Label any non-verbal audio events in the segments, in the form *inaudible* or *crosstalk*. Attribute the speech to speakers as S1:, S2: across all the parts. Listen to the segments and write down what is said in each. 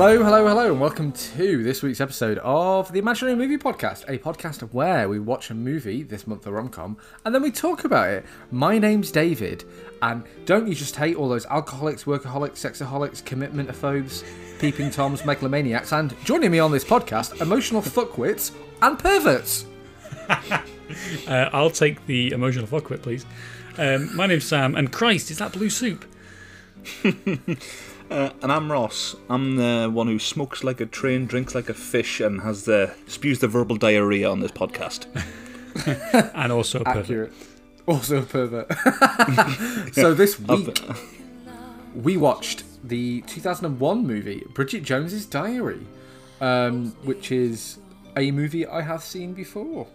S1: Hello, hello, hello, and welcome to this week's episode of the Imaginary Movie Podcast, a podcast where we watch a movie, this month a rom-com, and then we talk about it. My name's David, and don't you just hate all those alcoholics, workaholics, sexaholics, commitmentophobes, peeping toms, megalomaniacs, and joining me on this podcast, emotional fuckwits and perverts. *laughs*
S2: Uh, I'll take the emotional fuckwit, please. Um, my name's Sam, and Christ, is that blue soup? *laughs*
S3: Uh, and I'm Ross. I'm the one who smokes like a train, drinks like a fish, and has the spews the verbal diarrhea on this podcast. *laughs*
S2: And also a pervert.
S1: Accurate. Also a pervert. *laughs* *laughs* so this week we watched the 2001 movie Bridget Jones's Diary, um, which is a movie I have seen before.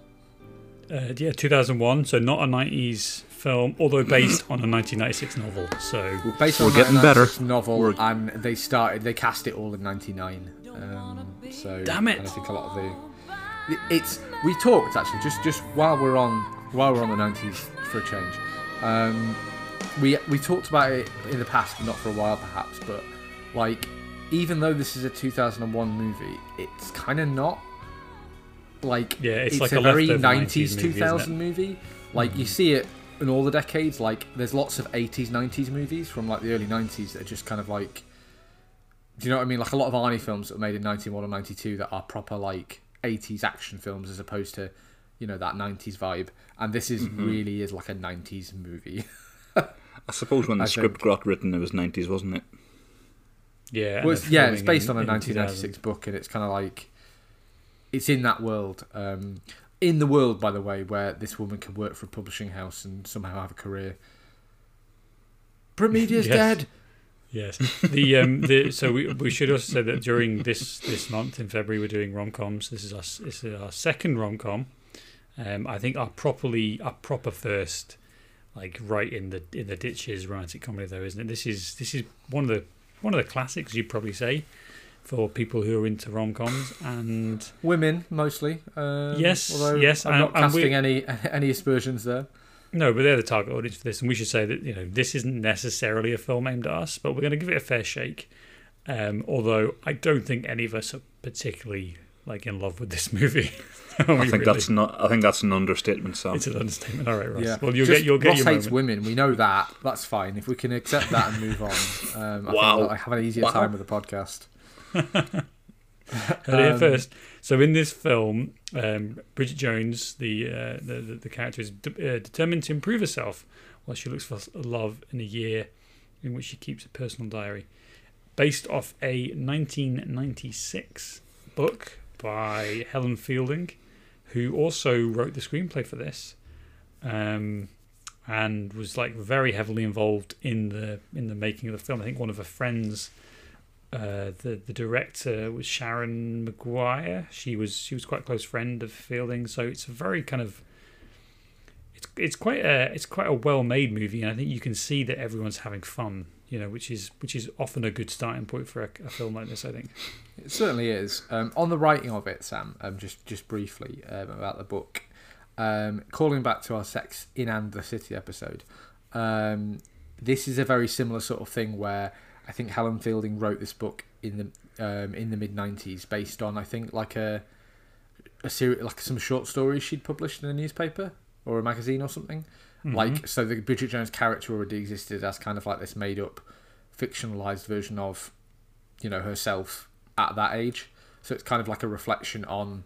S2: Uh, yeah, 2001, so not a 90s film, although based on a 1996 novel. So,
S1: Based
S3: We're getting better.
S1: novel,
S3: We're-
S1: and they started, they cast it all in '99. Um, so
S2: Damn it.
S1: And I think a lot of the, it's we talked actually just just while we're on while we're on the '90s for a change. Um, we we talked about it in the past, not for a while perhaps, but like even though this is a 2001 movie, it's kind of not like
S2: Yeah, it's like
S1: a,
S2: a
S1: very 90s,
S2: 90s movie,
S1: 2000 movie. Like you see it in all the decades. Like there's lots of 80s 90s movies from like the early 90s that are just kind of like. Do you know what I mean? Like a lot of Arnie films that were made in 91 or 92 that are proper like 80s action films as opposed to, you know, that 90s vibe. And this is
S2: Mm-hmm.
S1: really is like a 90s movie. *laughs*
S3: I suppose when the
S1: I
S3: script
S1: think-
S3: got written, it was 90s, wasn't it?
S2: yeah.
S1: Well, it's, yeah, it's based
S2: in-
S1: on a 1996 book, and it's kind of like it's in that world. Um, in the world, by the way, where this woman can work for a publishing house and somehow have a career. Promedia's *laughs*
S2: Yes.
S1: dead.
S2: Yes. The um the *laughs* so we, we should also say that during this this month in February we're doing rom coms. This is our this is our second rom com. Um, I think our properly our proper first, like right in the in the ditches romantic comedy though, isn't it? This is this is one of the one of the classics you'd probably say for people who are into rom coms and
S1: Women mostly. Um,
S2: Yes,
S1: although
S2: yes,
S1: I'm
S2: and-
S1: not
S2: and we-
S1: casting any *laughs* any aspersions there.
S2: No, but they're the target audience for this, and we should say that you know this isn't necessarily a film aimed at us, but we're going to give it a fair shake. Um, although I don't think any of us are particularly like in love with this *laughs* movie.
S3: I think
S2: really?
S3: that's not. I think that's an understatement, Sam.
S2: it's an understatement. All right, Ross.
S1: Yeah.
S2: Well, you'll
S1: Just
S2: get you'll get
S1: Ross
S2: your
S1: hates
S2: moment.
S1: women. We know that. That's fine. If we can accept that and move on, um, I
S3: Wow.
S1: think I have an easier
S3: Wow.
S1: time with the podcast. *laughs*
S2: Heard it
S1: Um,
S2: first. So in this film, um, Bridget Jones, the, uh, the the the character, is de- uh, determined to improve herself while she looks for love in a year in which she keeps a personal diary, based off a 1996 book by Helen Fielding, who also wrote the screenplay for this, um, and was like very heavily involved in the in the making of the film. I think one of her friends uh, the the director was Sharon Maguire. She was she was quite a close friend of Fielding, so it's a very kind of it's it's quite a it's quite a well made movie, and I think you can see that everyone's having fun. You know, which is which is often a good starting point for a, a film like this. I think.
S1: It certainly is. Um, on the writing of it, Sam, um, just just briefly um, about the book, um, calling back to our Sex in and the City episode, um, this is a very similar sort of thing where I think Helen Fielding wrote this book in the um, in the mid '90s, based on I think like a a series like some short stories she'd published in a newspaper or a magazine or something. Like so, the Bridget Jones character already existed as kind of like this made up, fictionalized version of, you know, herself at that age. So it's kind of like a reflection on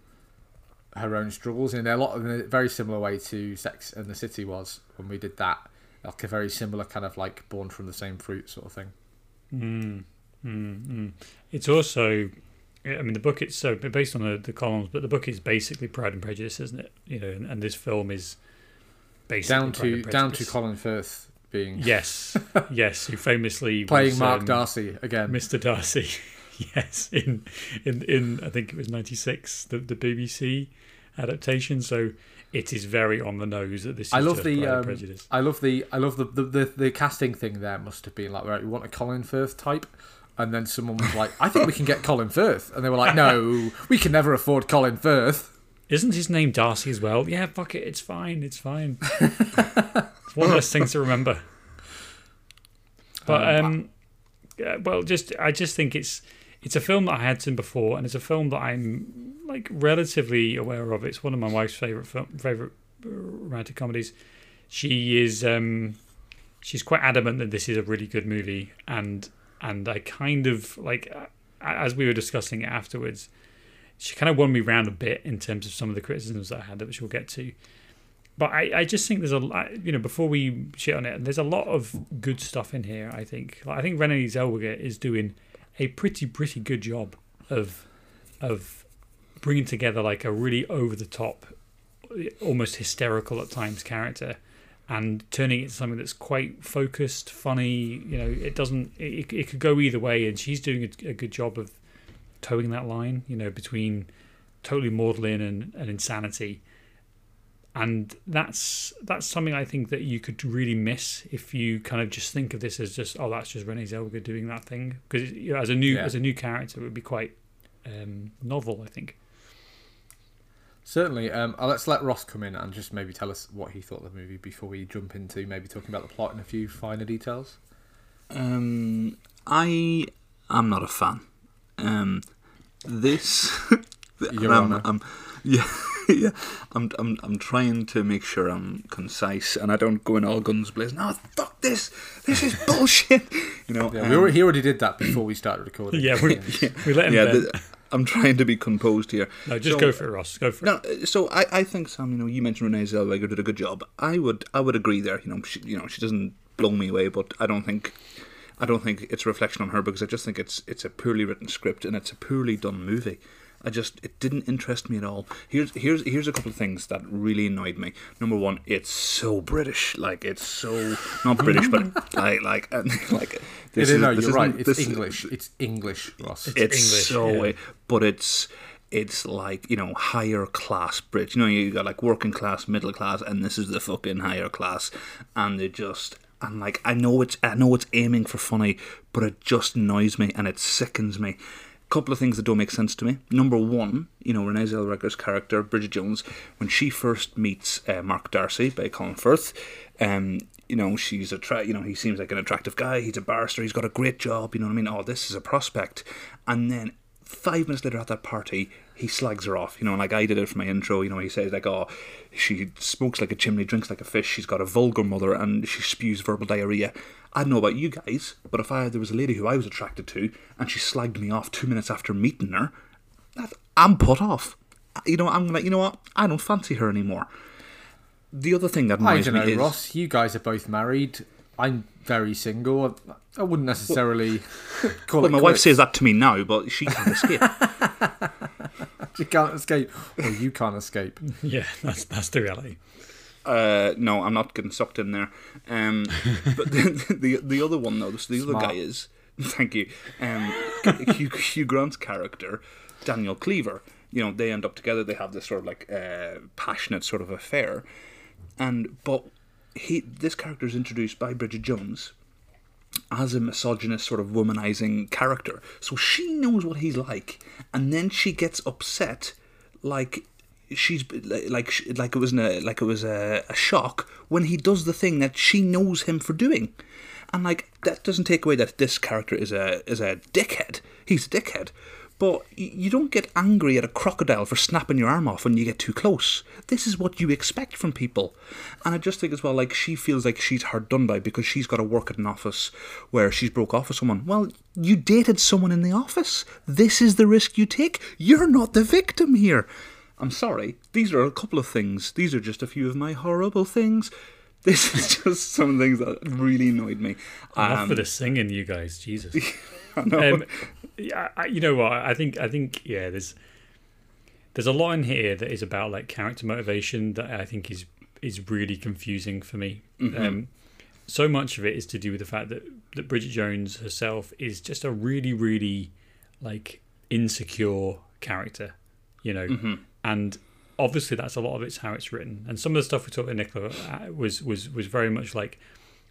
S1: her own struggles in a lot in a very similar way to Sex and the City was when we did that. Like a very similar kind of like born from the same fruit sort of thing.
S2: Mm, mm, mm. It's also, I mean, the book it's so based on the, the columns, but the book is basically Pride and Prejudice, isn't it? You know, and, and this film is basically
S1: Down to down to Colin Firth being *laughs*
S2: Yes, *laughs* yes, who famously
S1: playing
S2: was,
S1: Mark
S2: um,
S1: Darcy again.
S2: Mr. Darcy. *laughs* yes, in in in I think it was '96, the the BBC adaptation. So it is very on the nose that this. Is
S1: I love the um,
S2: Prejudice.
S1: I love the I love the, the the the casting thing. There must have been like right, we want a Colin Firth type, and then someone was like, I think we can get Colin Firth, and they were like, No, we can never afford Colin Firth.
S2: Isn't his name Darcy as well? Yeah, fuck it, it's fine, it's fine. it's one less thing to remember. But
S1: Um,
S2: um, yeah, well, just I just think it's it's a film that I had seen before, and it's a film that I'm like relatively aware of. It's one of my wife's favorite film, favorite romantic comedies. She is um, she's quite adamant that this is a really good movie, and and I kind of like as we were discussing it afterwards, she kind of won me round a bit in terms of some of the criticisms that I had, which we'll get to. But I, I just think there's a lot, you know, before we shit on it, there's a lot of good stuff in here. I think, like, I think Renee Zellweger is doing a pretty, pretty good job of, of bringing together like a really over the top, almost hysterical at times character, and turning it into something that's quite focused, funny. You know, it doesn't, it, it could go either way, and she's doing a, a good job of towing that line, you know, between totally maudlin and, and insanity. And that's that's something I think that you could really miss if you kind of just think of this as just oh that's just Renee Zellweger doing that thing because you know, as a new yeah. as a new character it would be quite um, novel I think.
S1: Certainly. Um, let's let Ross come in and just maybe tell us what he thought of the movie before we jump into maybe talking about the plot and a few finer details.
S3: Um, I am not a fan. Um, this.
S1: Your *laughs* I'm, Honor.
S3: I'm, yeah, *laughs* *laughs* yeah. I'm, I'm, I'm trying to make sure I'm concise and I don't go in all guns blazing. No, fuck this. This is bullshit. *laughs* You know.
S1: Yeah, um, we already, he already did that before we started recording.
S2: yeah, we, *laughs* yeah. we let him. Yeah, the,
S3: I'm trying to be composed here.
S2: No, just so, go for it, Ross. Go for
S3: no,
S2: it.
S3: So I, I think Sam, you know, you mentioned Renee Zellweger did a good job. I would, I would agree there. You know, she, you know, she doesn't blow me away, but I don't think I don't think it's a reflection on her because I just think it's it's a poorly written script and it's a poorly done movie. I just it didn't interest me at all. Here's here's here's a couple of things that really annoyed me. Number one, it's so British, like it's so not oh, British, but *laughs* like like like
S1: this is, no, this you're right. It's this, English. It's English, Ross.
S3: It's, it's English, so, yeah. but it's it's like you know higher class Brits. You know you got like working class, middle class, and this is the fucking higher class, and they just and like I know it's I know it's aiming for funny, but it just annoys me and it sickens me. Couple of things that don't make sense to me. Number one, you know Renee Zellweger's character Bridget Jones, when she first meets uh, Mark Darcy by Colin Firth, um, you know she's a tra- you know he seems like an attractive guy. He's a barrister. He's got a great job. You know what I mean? Oh, this is a prospect. And then five minutes later at that party, he slags her off. You know, like I did it for my intro. You know, he says like, "Oh, she smokes like a chimney, drinks like a fish. She's got a vulgar mother, and she spews verbal diarrhea." I don't know about you guys, but if I there was a lady who I was attracted to, and she slagged me off two minutes after meeting her, that, I'm put off. You know, I'm like, you know what? I don't fancy her anymore. The other thing that annoys
S1: I don't know,
S3: is,
S1: Ross. You guys are both married. I'm very single. I wouldn't necessarily well, *laughs* call
S3: well,
S1: my
S3: quits. wife says that to me now, but she can't *laughs* escape.
S1: she can't escape. Well, you can't escape. *laughs*
S2: Yeah, that's that's the reality.
S3: Uh, no, I'm not getting sucked in there. Um, but the, the, the other one though, the Smart. other guy is thank you. Um, Hugh, Hugh Grant's character, Daniel Cleaver. You know, they end up together. They have this sort of like uh, passionate sort of affair, and but he this character is introduced by Bridget Jones as a misogynist sort of womanizing character. So she knows what he's like, and then she gets upset, like she's like like it was a, like it was a, a shock when he does the thing that she knows him for doing, and like that doesn't take away that this character is a is a dickhead. He's a dickhead, but you don't get angry at a crocodile for snapping your arm off when you get too close. This is what you expect from people. And I just think as well, like, she feels like she's hard done by because she's got to work at an office where she's broke off with someone. Well, you dated someone in the office. This is the risk you take. You're not the victim here. I'm sorry. These are a couple of things. These are just a few of my horrible things. *laughs* This is just some things that really annoyed me.
S2: Enough um, for the singing, you guys. Jesus. *laughs* *laughs* Um, yeah, I, you know what? I think I think yeah. There's there's a lot in here that is about like character motivation that I think is is really confusing for me. Mm-hmm. Um, so much of it is to do with the fact that that Bridget Jones herself is just a really really like insecure character, you know,
S3: mm-hmm.
S2: and obviously that's a lot of it's how it's written. And some of the stuff we talked with Nicola uh, was was was very much like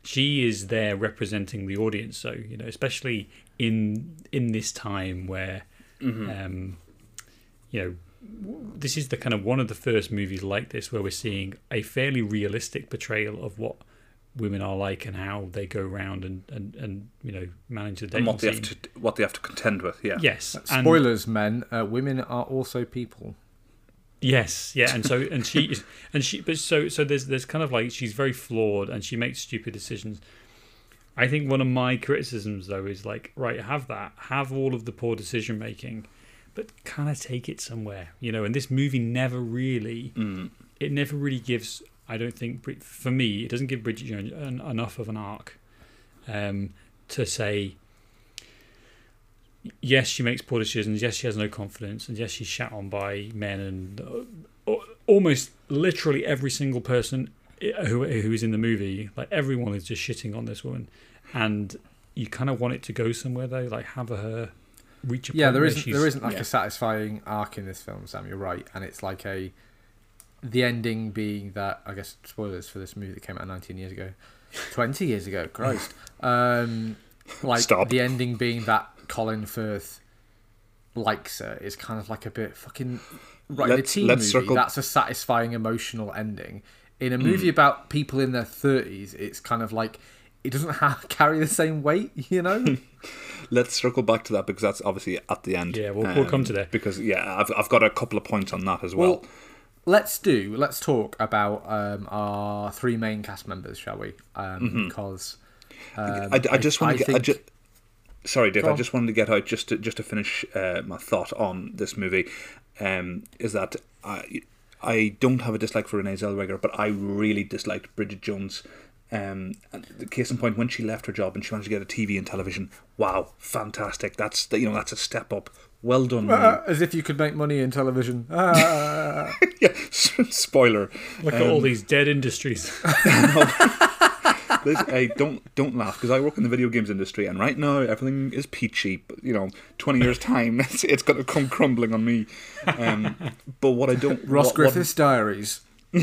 S2: she is there representing the audience. So you know, especially in in this time where
S3: mm-hmm.
S2: um, you know this is the kind of one of the first movies like this where we're seeing a fairly realistic portrayal of what women are like and how they go around and, and, and you know manage the dating
S3: and what they have to what they have to contend with. Yeah.
S2: Yes. and-
S1: Spoilers, men. Uh, women are also people.
S2: Yes, yeah, and so *laughs* and she and she but so so there's there's kind of like she's very flawed and she makes stupid decisions. I think one of my criticisms though is like right have that have all of the poor decision making, but kind of take it somewhere you know. And this movie never really
S3: Mm.
S2: it never really gives. I don't think for me it doesn't give Bridget Jones an, enough of an arc um, to say. Yes, she makes poor decisions. Yes, she has no confidence, and yes, she's shat on by men and uh, almost literally every single person who who is in the movie. Like everyone is just shitting on this woman, and you kind of want it to go somewhere though. Like have her reach a
S1: Yeah,
S2: point
S1: there
S2: where
S1: isn't
S2: she's-
S1: there isn't like
S2: yeah.
S1: a satisfying arc in this film, Sam. You're right, and it's like a the ending being that I guess spoilers for this movie that came out 19 years ago, 20 years ago. *laughs* Christ, um, like
S3: Stop.
S1: the ending being that Colin Firth likes her is kind of like a bit fucking right. in a
S3: Let's-
S1: teen
S3: let's
S1: movie,
S3: circle-
S1: that's a satisfying emotional ending. In a movie about people in their 30s, it's kind of like it doesn't *laughs* have carry the same weight, *laughs* you know. *laughs*
S3: Let's circle back to that because that's obviously at the end.
S2: Yeah, we'll- we'll come to that.
S3: Because yeah, I've I've got a couple of points on that as well.
S1: Well, let's do. Let's talk about um, our three main cast members, shall we? Um, Because um,
S3: Mm-hmm. I, I just want to get. I
S1: think-
S3: ju- sorry, Dave. I just wanted to get out just to just to finish uh, my thought on this movie. Um, is that I I don't have a dislike for Renee Zellweger, but I really disliked Bridget Jones. Um, and the case in point, when she left her job and she managed to get a TV and television, wow, fantastic! That's you know that's a step up. Well done.
S1: Ah, as if you could make money in television. Ah. *laughs*
S3: yeah, *laughs* spoiler.
S2: Look at all these dead industries. *laughs*
S3: Liz, hey, don't don't laugh because I work in the video games industry, and right now everything is peachy. But you know, twenty years time, *laughs* it's, it's going to come crumbling on me. Um, but what I don't,
S1: Ross
S3: what,
S1: Griffith's Diaries. *laughs*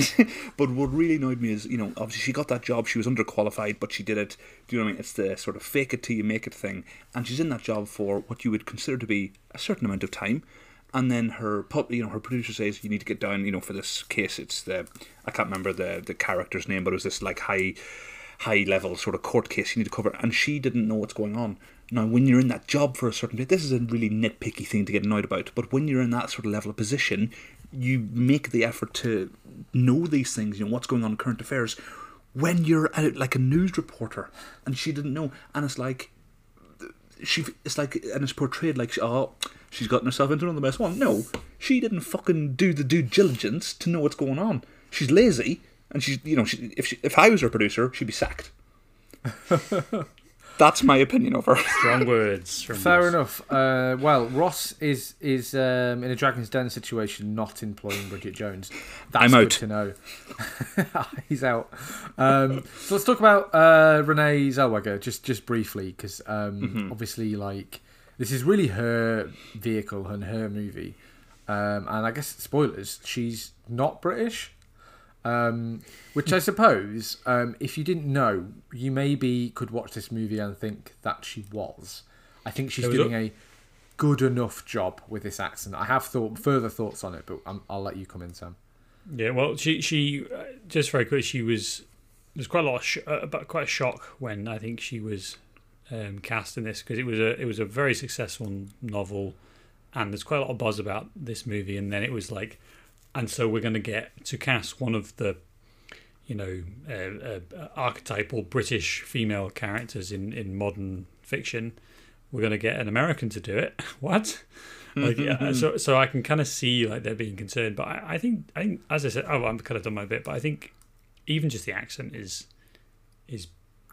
S3: But what really annoyed me is, you know, obviously she got that job. She was underqualified, but she did it. Do you know what I mean? It's the sort of fake it till you make it thing, and she's in that job for what you would consider to be a certain amount of time. And then her, you know, her producer says you need to get down. You know, for this case, it's the I can't remember the the character's name, but it was this like high high level sort of court case you need to cover, and she didn't know what's going on. Now, when you're in that job for a certain bit, this is a really nitpicky thing to get annoyed about. But when you're in that sort of level of position, you make the effort to know these things. You know what's going on in current affairs. When you're out like a news reporter, and she didn't know, and it's like she it's like and it's portrayed like oh she's gotten herself into another mess. Well, no, she didn't fucking do the due diligence to know what's going on. She's lazy, and she's you know she, if she, if I was her producer, she'd be sacked. *laughs* That's my opinion of her. *laughs*
S2: Strong words. From
S1: Fair
S2: Ross.
S1: enough. Uh, well, Ross is is um, in a Dragon's Den situation, not employing Bridget Jones. That's
S3: I'm
S1: good
S3: out.
S1: to know. *laughs* He's out. Um, so let's talk about uh, Renee Zellweger just just briefly, because um,
S3: Mm-hmm.
S1: obviously, like this is really her vehicle and her movie. Um, and I guess spoilers, she's not British. Um, which I suppose, um, if you didn't know, you maybe could watch this movie and think that she was. I think she's doing
S2: a-
S1: good enough job with this accent. I have thought further thoughts on it, but i I'll let you come in, Sam.
S2: Yeah, well, she she uh, just very quick. She was there's quite a lot of sh- uh, about quite a shock when I think she was um, cast in this because it was a it was a very successful novel, and there's quite a lot of buzz about this movie. And then it was like, and so we're going to get to cast one of the, you know, uh, uh, archetypal British female characters in in modern fiction. We're going to get an American to do it. *laughs* what? like yeah, so so I can kind of see like they're being concerned, but I, I think I think as I said, oh, I'm kind of done my bit, but I think even just the accent is is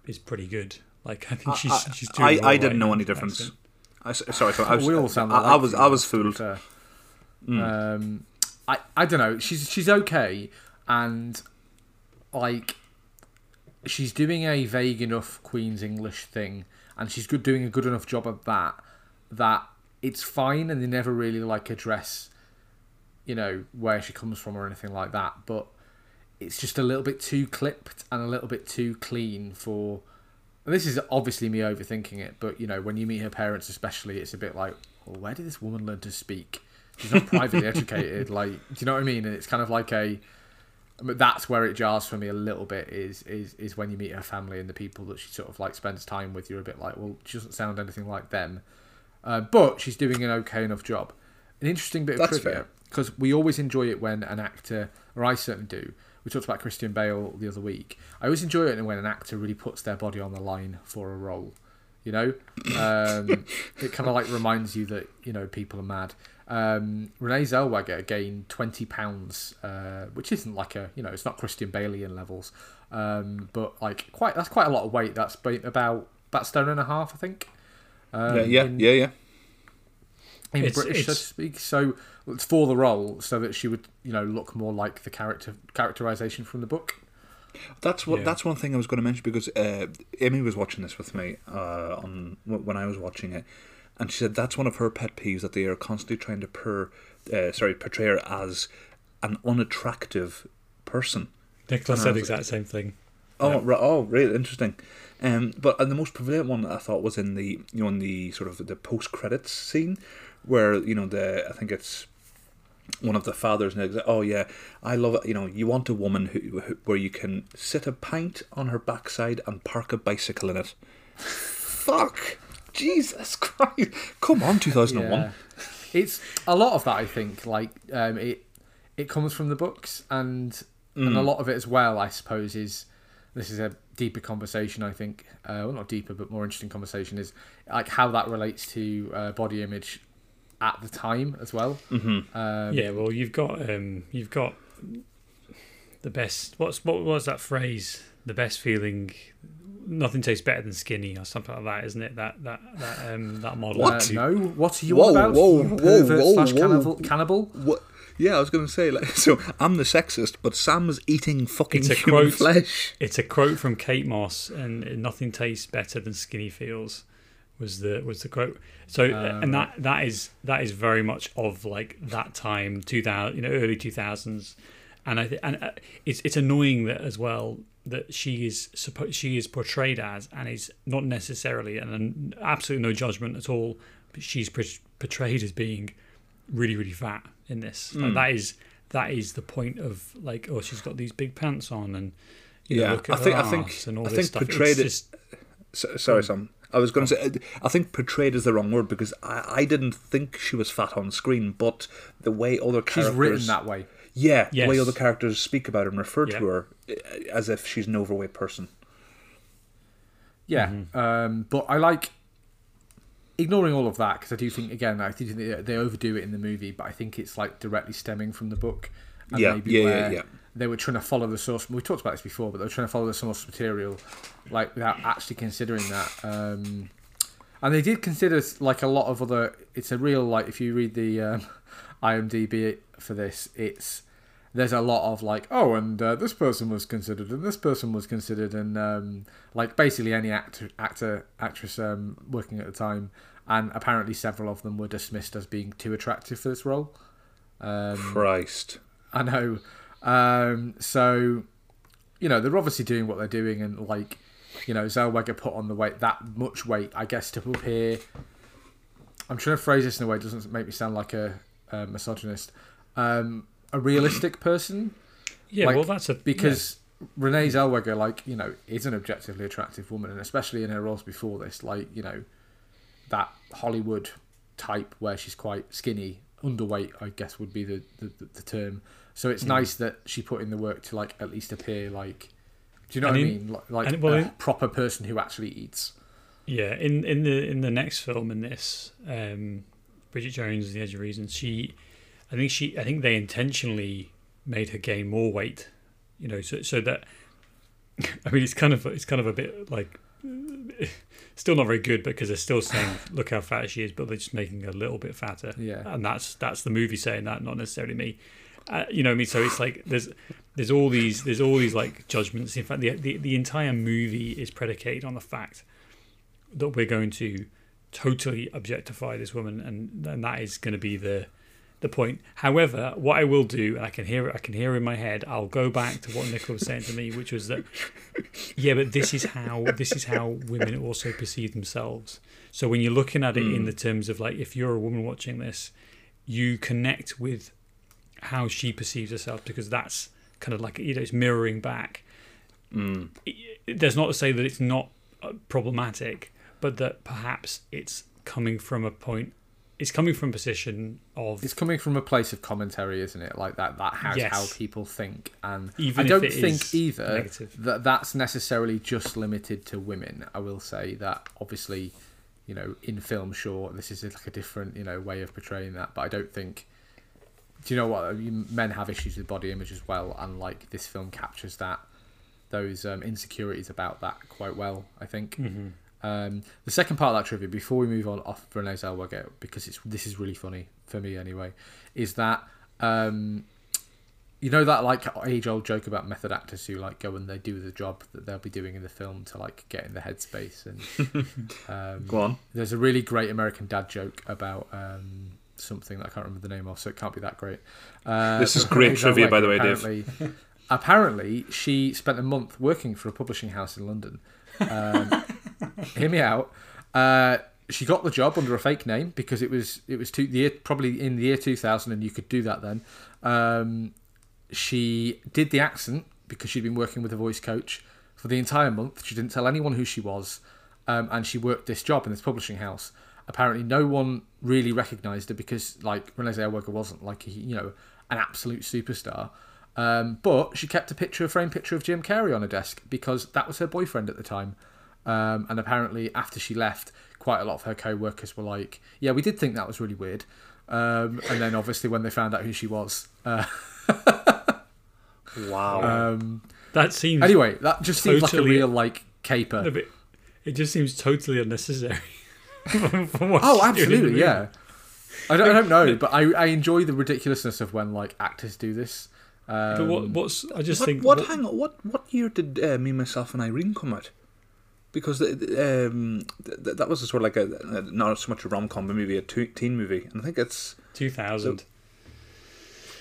S2: is pretty good. Like *laughs* I think she's
S3: I,
S2: she's doing
S3: I,
S2: well
S3: I didn't know any difference.
S2: accent.
S3: I, s- sorry, sorry. I was,
S1: we all sound
S3: I,
S1: like
S3: I was I was fooled.
S1: fair.
S3: Hmm.
S1: Um, I I don't know. She's she's okay, and like she's doing a vague enough Queen's English thing, and she's good doing a good enough job of that. That it's fine, and they never really like address, you know, where she comes from or anything like that. But it's just a little bit too clipped and a little bit too clean for. This is obviously me overthinking it, but you know, when you meet her parents, especially, it's a bit like, well, where did this woman learn to speak? She's not privately educated. Like, do you know what I mean? And it's kind of like a but that's where it jars for me a little bit. Is is is when you meet her family and the people that she sort of like spends time with. You're a bit like, well, she doesn't sound anything like them, uh, but she's doing an okay enough job. An interesting bit of
S3: That's
S1: trivia because we always enjoy it when an actor, or I certainly do. We talked about Christian Bale the other week. I always enjoy it when an actor really puts their body on the line for a role. You know, um, it kind of like reminds you that you know people are mad. Um, Renee Zellweger gained twenty pounds, uh, which isn't like a you know it's not Christian Balean levels, um, but like quite that's quite a lot of weight. That's ba- about about stone and a half, I think. Um,
S3: yeah, yeah,
S1: in,
S3: yeah, yeah.
S1: in
S2: It's-
S1: British, so to speak. So it's for the role, so that she would you know look more like the character characterization from the book.
S3: That's what.
S2: Yeah.
S3: That's one thing I was going to mention because uh, Amy was watching this with me uh, on when I was watching it, and she said that's one of her pet peeves that they are constantly trying to per, uh, sorry, portray her as an unattractive person.
S2: Nicholas
S3: I
S2: said the exact same thing.
S3: Oh,
S2: Yeah.
S3: right, oh, really interesting. Um, but and the most prevalent one I thought was in the you know in the sort of the post credits scene, where you know the I think it's one of the fathers and it's, oh yeah I love it you know you want a woman who, who where you can sit a pint on her backside and park a bicycle in it. *laughs* Fuck, Jesus Christ! Come on, two thousand and one.
S1: Yeah. It's a lot of that. I think like um, it it comes from the books, and and a lot of it as well. I suppose is this is a deeper conversation. I think, uh, well, not deeper, but more interesting conversation is like how that relates to uh, body image at the time as well. Mm-hmm. Um,
S2: yeah, well, you've got um, you've got the best. What's what was that phrase? The best feeling. Nothing tastes better than skinny, or something like that, isn't it? That that that um, that model.
S1: Uh, no, what are you
S3: Whoa,
S1: on about?
S3: whoa,
S1: You
S3: whoa,
S1: pervert
S3: whoa,
S1: slash
S3: whoa.
S1: cannibal. cannibal?
S3: What? Yeah, I was going to say like *laughs* so. I'm the sexist, but Sam's eating fucking
S2: It's a
S3: human
S2: quote.
S3: flesh.
S2: It's a quote from Kate Moss, and nothing tastes better than skinny feels. Was the was the quote? So and that that is that is very much of like that time, two thousand, you know, early two thousands, and I th- and uh, it's it's annoying that as well that she is supposed she is portrayed as and is not necessarily and absolutely no judgment at all, but she's por- portrayed as being really really fat in this.
S3: Hmm.
S2: Like, that is that is the point of like oh she's got these big pants on and you know,
S3: Yeah,
S2: look at
S3: I think-
S2: her
S3: I think-
S2: and all
S3: I
S2: this
S3: think
S2: stuff.
S3: portrayed
S2: it's
S3: it-
S2: just
S3: So, sorry, Sam. I was going to say, I think portrayed is the wrong word because I, I didn't think she was fat on screen, but the way other characters.
S1: She's
S3: characters,
S1: written that way.
S3: Yeah, the way
S2: Yes.
S3: other characters speak about her and refer
S2: Yeah.
S3: to her uh, as if she's an overweight person.
S1: Yeah,
S2: Mm-hmm.
S1: um, but I like ignoring all of that because I do think again I think they, they overdo it in the movie, but I think it's like directly stemming from the book. And
S3: Yeah,
S1: maybe
S3: yeah, yeah, yeah.
S1: They were trying to follow the source. We talked about this before, but they were trying to follow the source material, like without actually considering that. Um, and they did consider like a lot of other. It's a real like if you read the um, IMDb for this, it's there's a lot of like oh and uh, this person was considered and this person was considered and um, like basically any actor actor actress um, working at the time and apparently several of them were dismissed as being too attractive for this role. Um,
S3: Christ.
S1: I know. Um, so you know they're obviously doing what they're doing and like you know Zellweger put on the weight that much weight I guess to appear. I'm trying to phrase this in a way that doesn't make me sound like a, a misogynist um, a realistic *clears throat* person
S2: yeah.
S1: like,
S2: well, that's a
S1: because Renee Zellweger, like you know, is an objectively attractive woman, and especially in her roles before this, like you know, that Hollywood type where she's quite skinny, underweight, I guess would be the the, the term. So it's nice that she put in the work to like at least appear like, do you know
S2: And
S1: what I mean? Like, like
S2: and- well,
S1: a proper person who actually eats.
S2: Yeah, in in the in the next film in this, um, Bridget Jones, The Edge of Reason, she, I think she, I think they intentionally made her gain more weight, you know, so so that, *laughs* I mean, it's kind of it's kind of a bit like, *laughs* still not very good because they're still saying *laughs* look how fat she is, but they're just making her a little bit fatter.
S1: Yeah.
S2: and that's that's the movie saying that, not necessarily me. Uh, you know what I mean? So it's like there's there's all these there's all these like judgments. In fact, the the, the entire movie is predicated on the fact that we're going to totally objectify this woman, and and that is going to be the the point. However, what I will do, and I can hear it, I can hear in my head. I'll go back to what Nicola was saying to me, which was that, yeah, but this is how this is how women also perceive themselves. So when you're looking at it in the terms of like, if you're a woman watching this, you connect with how she perceives herself because that's kind of like you know it's mirroring back.
S3: Mm.
S2: There's not to say that it's not uh, problematic, but that perhaps it's coming from a point. It's coming from a position of
S1: It's coming from a place of commentary, isn't it? Like that that has
S2: Yes.
S1: how people think, and
S2: Even
S1: I don't think either
S2: negative.
S1: that that's necessarily just limited to women. I will say that obviously, you know, in film, sure, this is like a different you know way of portraying that, but I don't think. Do you know what men have issues with body image as well, and like this film captures that those um, insecurities about that quite well. I think.
S2: Mhm.
S1: Um, the second part of that trivia, before we move on off Renee Zellweger, because it's this is really funny for me anyway, is that um, you know that like age old joke about method actors who like go and they do the job that they'll be doing in the film to like get in the headspace and *laughs* um,
S3: Go on.
S1: there's a really great American dad joke about um, something that I can't remember the name of, so it can't be that great. Uh,
S3: This is *laughs* great trivia, by the way, Dave.
S1: apparently- Apparently, she spent a month working for a publishing house in London. Um, *laughs* hear me out. Uh, she got the job under a fake name because it was it was two, the year, probably in the year 2000, and you could do that then. Um, she did the accent because she'd been working with a voice coach for the entire month. She didn't tell anyone who she was, um, and she worked this job in this publishing house. Apparently, no one really recognised her because, like, Renee Zellweger wasn't like you know an absolute superstar. Um, but she kept a picture, a framed picture of Jim Carrey on her desk because that was her boyfriend at the time. Um, and apparently, after she left, quite a lot of her co-workers were like, "Yeah, we did think that was really weird." Um, and then, obviously, when they found out who she was, uh,
S3: Wow. *laughs*
S1: um,
S2: that seems
S1: anyway, that just seems like a real like caper.
S2: No, but it just seems totally unnecessary. *laughs* from- from
S1: Oh,
S2: she's doing in the
S1: absolutely, yeah. I don't, I don't know, but I, I enjoy the ridiculousness of when like actors do this. Um,
S2: But what, what's I just
S3: what,
S2: think
S3: what,
S2: what-
S3: hang on, what what year did uh, Me, Myself, and Irene come out? Because the, the, um, th- that was a sort of like a, a not so much a rom com, but maybe a tu- teen movie, and I think it's
S2: 2000.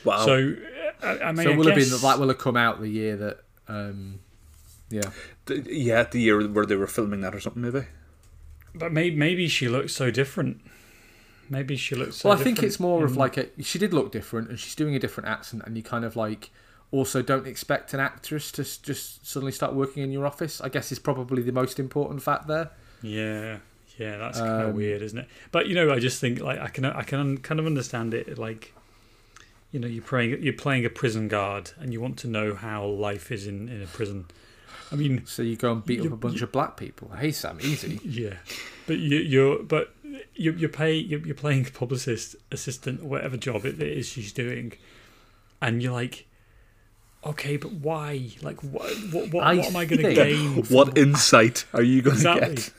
S3: wow.
S2: So uh, I, I mean,
S1: so
S2: I
S1: will have been that that will have come out the year that, um, yeah.
S3: The- yeah, the year where they were filming that or something, maybe.
S2: But maybe maybe she looks so different. Maybe she looks. So
S1: Well, I think it's more of like a. She did look different, and she's doing a different accent, and you kind of like also don't expect an actress to just suddenly start working in your office. I guess is probably the most important fact there.
S2: Yeah, yeah, that's kind of
S1: Um,
S2: weird, isn't it? But you know, I just think like I can I can kind of understand it. Like, you know, you're playing you're playing a prison guard, and you want to know how life is in in a prison. I mean,
S1: So you go and beat up a bunch of black people. Hey Sam, easy. *laughs*
S2: yeah, but you, you're but you you're paying you're, you're playing publicist assistant whatever job it is she's doing, and you're like. Okay, but why? Like, what? What, what,
S1: I
S2: what am I going to gain? *laughs*
S3: What insight are you going to get?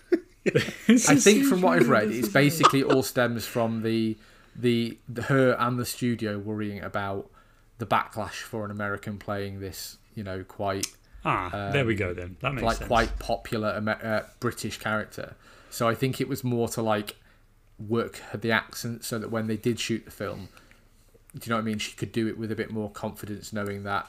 S3: *laughs*
S1: I think from what I've read, it's basically all stems from the, the the her and the studio worrying about the backlash for an American playing this, you know, quite
S2: Ah, there we
S1: um,
S2: go then. That makes
S1: like
S2: sense.
S1: quite popular Amer- uh, British character. So I think it was more to like work the accent so that when they did shoot the film, do you know what I mean? She could do it with a bit more confidence, knowing that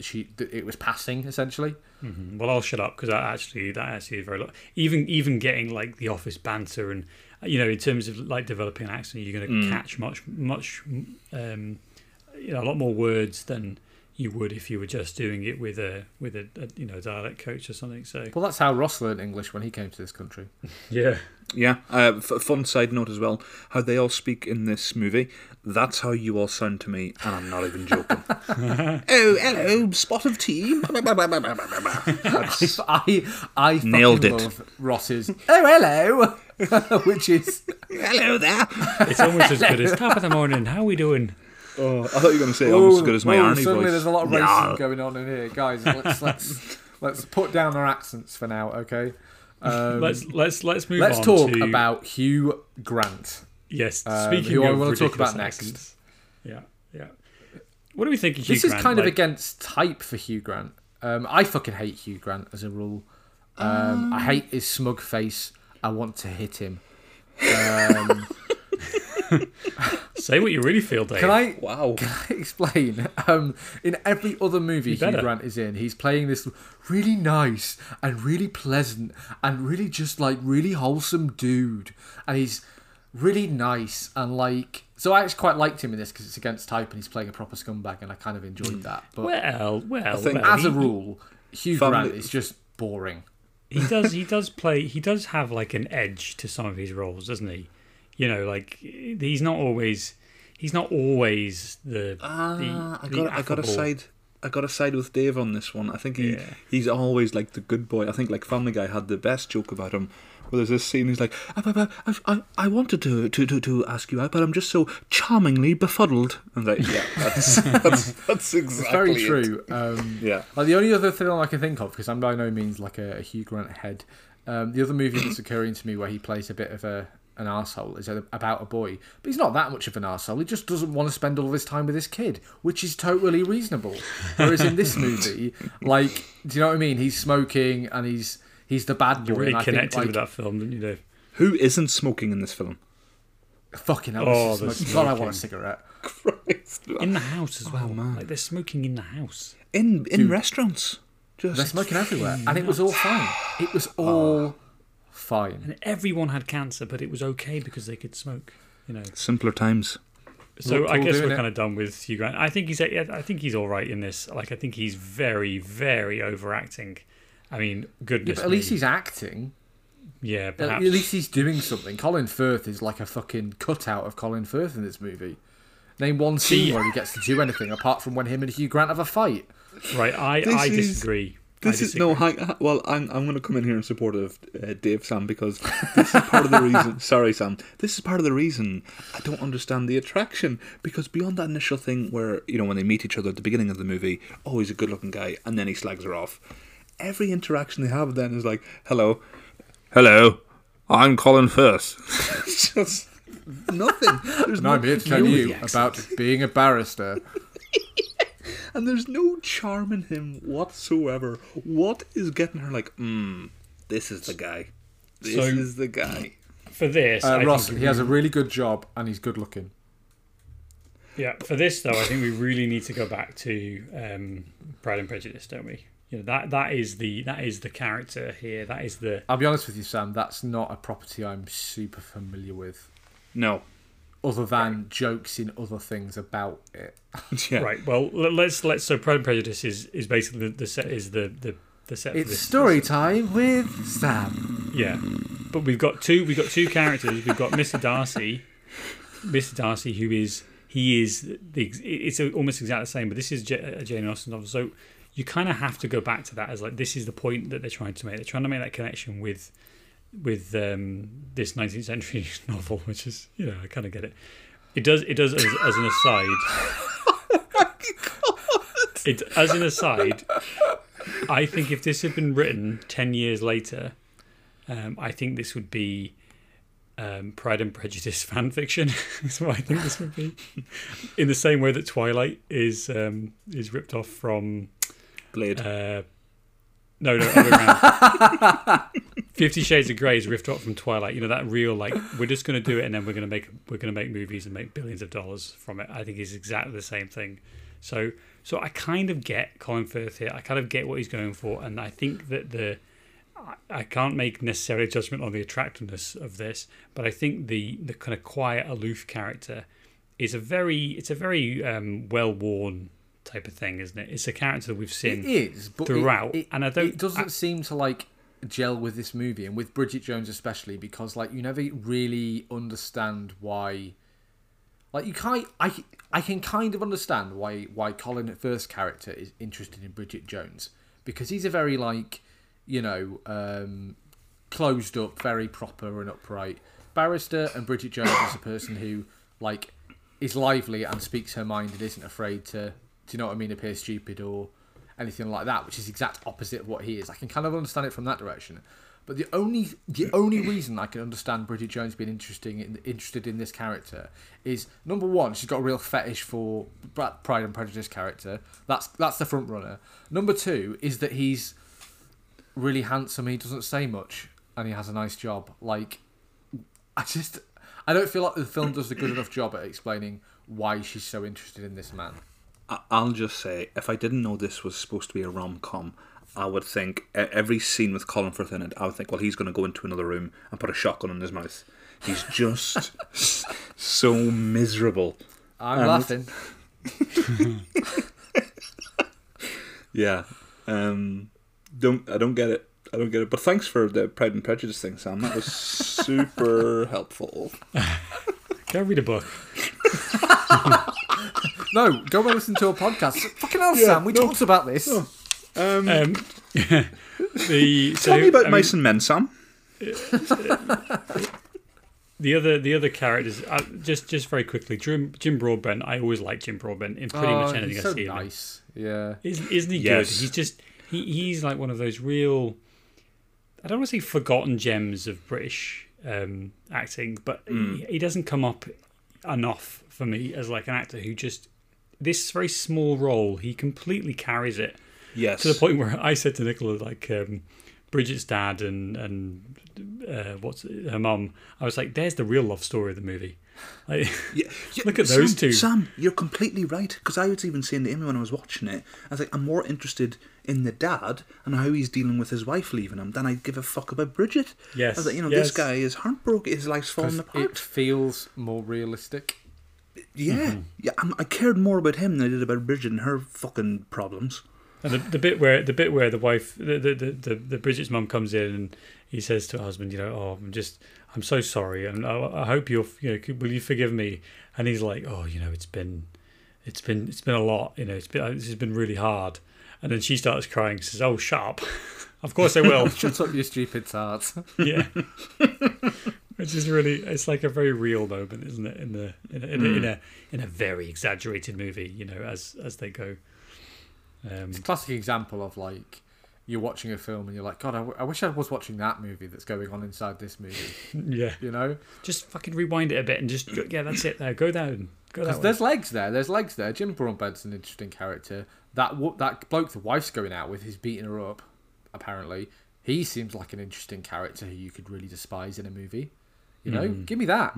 S1: she it was passing essentially.
S2: Mhm. Well, I'll shut up because that actually that actually is very lo- even even getting like the office banter and you know in terms of like developing an accent, you're going to
S3: Mm.
S2: catch much much um, you know a lot more words than you would if you were just doing it with a with a, a you know dialect coach or something. So
S1: Well, that's how Ross learned English when he came to this country. *laughs*
S2: yeah,
S3: Yeah. Uh, f- fun side note as well: how they all speak in this movie. That's how you all sound to me, and I'm not even joking. *laughs* oh, hello, spot of tea. That's- *laughs*
S1: I I fucking
S3: Nailed it.
S1: love Ross's oh hello, *laughs* which is
S3: hello there.
S2: it's almost as good as top of the morning. How are we doing?
S3: Oh, I thought you were going to say almost as good as my
S1: Ooh,
S3: Arnie
S1: suddenly
S3: voice.
S1: there's a lot of
S3: Yeah.
S1: racism going on in here, guys. Let's let's let's put down our accents for now, okay? Um,
S2: let's let's let's move
S1: let's
S2: on
S1: talk
S2: to
S1: about Hugh Grant.
S2: yes.
S1: um,
S2: Speaking
S1: who I
S2: of
S1: wanna talk
S2: ridiculous
S1: about next.
S2: Yeah, yeah. What do we think of Hugh
S1: This is
S2: Grant?
S1: kind of against type for Hugh Grant. Um, I fucking hate Hugh Grant as a rule. Um, I hate his smug face. I want to hit him. *laughs*
S2: Say what you really feel, Dave.
S1: can I
S3: Wow.
S1: Can I explain? Um, in every other movie Hugh. Grant is in, he's playing this really nice and really pleasant and really just like really wholesome dude, and he's really nice and like. So I actually quite liked him in this because it's against type and he's playing a proper scumbag, and I kind of enjoyed that. But
S2: Well, well,
S3: think
S2: well,
S1: as a rule, Hugh
S3: Family-
S1: Grant is just boring.
S2: he does he does play he does have like an edge to some of his roles doesn't he you know like he's not always he's not always the
S3: Ah,
S2: the,
S3: I got I got to side. I got to side with Dave on this one. I think he
S2: Yeah.
S3: he's always like the good boy. I think like Family Guy had the best joke about him. Well, there's this scene, he's like, I, I, I, I, wanted to, to, to, to ask you out, but I'm just so charmingly befuddled. And like, yeah, that's *laughs* that's, that's exactly
S1: Very
S3: it.
S1: true. Um,
S3: Yeah.
S1: Like the only other film I can think of, because I'm by no means like a, a Hugh Grant head, um, the other movie that's occurring to me where he plays a bit of a an asshole is about a boy. But he's not that much of an asshole. He just doesn't want to spend all of his time with his kid, which is totally reasonable. Whereas in this *laughs* movie, like, do you know what I mean? He's smoking and he's he's the bad boy.
S2: you really connected
S1: think, like,
S2: with that film didn't you Dave?
S3: Who isn't smoking in this film?
S1: Fucking hell,
S2: Oh,
S1: this smoking. God, I want a cigarette.
S3: Christ.
S2: in the house as well oh
S3: man.
S2: like they're smoking in the house
S3: In in
S1: Dude.
S3: restaurants. Just
S1: They're smoking everywhere, and it was all fine. It was all oh. Fine.
S2: and everyone had cancer but it was okay because they could smoke you know
S3: simpler times.
S2: So
S1: We're
S2: I guess we're
S1: it.
S2: kind of done with Hugh Grant. I think he's yeah, I think he's all right in this. Like I think he's very very overacting. I mean,
S1: Yeah,
S2: goodness.
S1: but at least he's acting.
S2: yeah, perhaps.
S1: At least he's doing something. Colin Firth is like a fucking cutout of Colin Firth in this movie. Name one scene
S2: See-
S1: where he gets to do anything apart from when him and Hugh Grant have a fight.
S2: right. I
S3: This
S2: I disagree. I
S3: This is no. Hang, well, I'm I'm going to come in here in support of uh, Dave Sam because this is part of the *laughs* reason. sorry, Sam. This is part of the reason I don't understand the attraction because beyond that initial thing where you know when they meet each other at the beginning of the movie, oh he's a good-looking guy, and then he slags her off. Every interaction they have then is like, "Hello, hello, I'm Colin Firth." *laughs* It's just nothing. There's
S1: And
S3: no,
S1: I'm here to tell you about being a barrister. *laughs*
S3: and there's no charm in him whatsoever. What is getting her like, mm, this is the guy. This
S2: So-
S3: is the guy.
S2: For this,
S1: Uh,
S2: I
S1: Ross,
S2: think
S1: he has a really good job and he's good looking.
S2: yeah. For this though, I think we really need to go back to um, Pride and Prejudice, don't we? You know that that is the that is the character here. That is the
S1: I'll be honest with you, Sam, that's not a property I'm super familiar with.
S3: No.
S1: Other than jokes in other things about it. *laughs*
S3: Yeah.
S2: right. Well, let's let's. So Pride and Prejudice is is basically the, the set is the the the set.
S1: It's
S2: this-
S1: story time with Sam.
S2: Yeah, but we've got two. We've got two characters. We've got Mr. Darcy, Mr. Darcy, who is he is the it's almost exactly the same, but this is a uh, Jane Austen novel. So you kind of have to go back to that as like this is the point that they're trying to make. They're trying to make that connection with with um, this 19th century *laughs* novel, which is you know I kind of get it. It does it does as, as an aside. *laughs* *laughs* It as an aside. I think if this had been written ten years later, um, I think this would be um, Pride and Prejudice fan fiction. That's what I think this would be. In the same way that Twilight is um, is ripped off from
S3: Blade.
S2: uh, no no other. Fifty Shades of Grey is ripped off from Twilight. You know that real like we're just going to do it and then we're going to make we're going to make movies and make billions of dollars from it. I think is exactly the same thing. So so I kind of get Colin Firth here. I kind of get what he's going for, and I think that the I- I can't make necessary judgment on the attractiveness of this, but I think the the kind of quiet, aloof character is a very it's a very um, well worn type of thing, isn't it? It's a character that we've seen.
S1: is, but it-
S2: throughout,
S1: it,
S2: and I don't-
S1: It doesn't
S2: I-
S1: seem to like gel with this movie and with Bridget Jones especially because like you never really understand why. Like you can't, I I can kind of understand why why Colin Firth's character is interested in Bridget Jones because he's a very like, you know, um, closed up, very proper and upright barrister, and Bridget Jones is a person who like is lively and speaks her mind and isn't afraid to, do you know what I mean, appear stupid or anything like that, which is exact opposite of what he is. I can kind of understand it from that direction. But the only the only reason I can understand Bridget Jones being interesting in, interested in this character is number one, she's got a real fetish for Pride and Prejudice character. That's that's the front runner. Number two is that he's really handsome. He doesn't say much, and he has a nice job. Like, I just I don't feel like the film does a good enough job at explaining why she's so interested in this man.
S3: I- I'll just say, if I didn't know this was supposed to be a rom com, I would think every scene with Colin Firth in it, I would think, well, he's going to go into another room and put a shotgun in his mouth. He's just *laughs* so miserable.
S1: I'm
S3: Um,
S1: laughing. *laughs*
S3: Yeah. Um, don't I don't get it. I don't get it. But thanks for the Pride and Prejudice thing, Sam. That was super *laughs* helpful.
S2: Go read a book. *laughs*
S1: No, go and listen to a podcast. Fucking hell,
S3: Yeah,
S1: Sam, we
S3: no.
S1: talked about this.
S3: Um,
S2: Um, *laughs* the so,
S3: tell me about
S2: I mean,
S3: Men, Sam. *laughs*
S2: the other the other characters. Uh, just just very quickly, Jim Jim Broadbent. I always like Jim Broadbent in pretty
S1: Oh,
S2: much anything
S1: he's
S2: I
S1: so
S2: see him.
S1: nice. Yeah.
S2: Isn't, isn't he
S3: Yes.
S2: good? He's just he, he's like one of those real. I don't want to say forgotten gems of British um, acting, but he, he doesn't come up enough for me as like an actor who just this very small role he completely carries it
S3: Yes.
S2: to the point where I said to Nicola like um, Bridget's dad and and uh, what's her mum. I was like, "There's the real love story of the movie." *laughs* Like,
S3: Yeah, yeah,
S2: Look at those
S3: Sam,
S2: two.
S3: Sam, you're completely right. Because I was even saying to Amy when I was watching it, I was like, I'm more interested in the dad and how he's dealing with his wife leaving him than I give a fuck about Bridget.
S2: Yes,
S3: I was like, you know,
S2: yes.
S3: this guy is heartbroken. His life's falling
S1: 'Cause
S3: apart.
S1: It feels more realistic.
S3: Yeah,
S2: Mm-hmm.
S3: yeah. I'm, I cared more about him than I did about Bridget and her fucking problems.
S2: And the, the bit where the bit where the wife, the the, the, the, the Bridget's mum comes in and he says to her husband, you know, oh, I'm just, I'm so sorry, and I, I hope you'll, you know, will you forgive me? And he's like, oh, you know, it's been, it's been, it's been a lot, you know, it's been, this has been really hard. And then she starts crying, says, oh, shut up. *laughs* of course I will. *laughs*
S1: Shut up, you stupid tart.
S2: yeah. *laughs* Which is really, it's like a very real moment, isn't it? In the in a, in, a, in a in a very exaggerated movie, you know, as as they go. Um,
S1: It's a classic example of like you're watching a film and you're like, God, I, w- I wish I was watching that movie that's going on inside this movie. *laughs*
S2: yeah.
S1: You know,
S2: just fucking rewind it a bit and just yeah, that's it. There, go down, go
S1: because there's legs there. There's legs there. Jim Broadbent's an interesting character. That wo- that bloke the wife's going out with, who's beating her up. Apparently, he seems like an interesting character who you could really despise in a movie. You know,
S2: Mhm.
S1: give me that.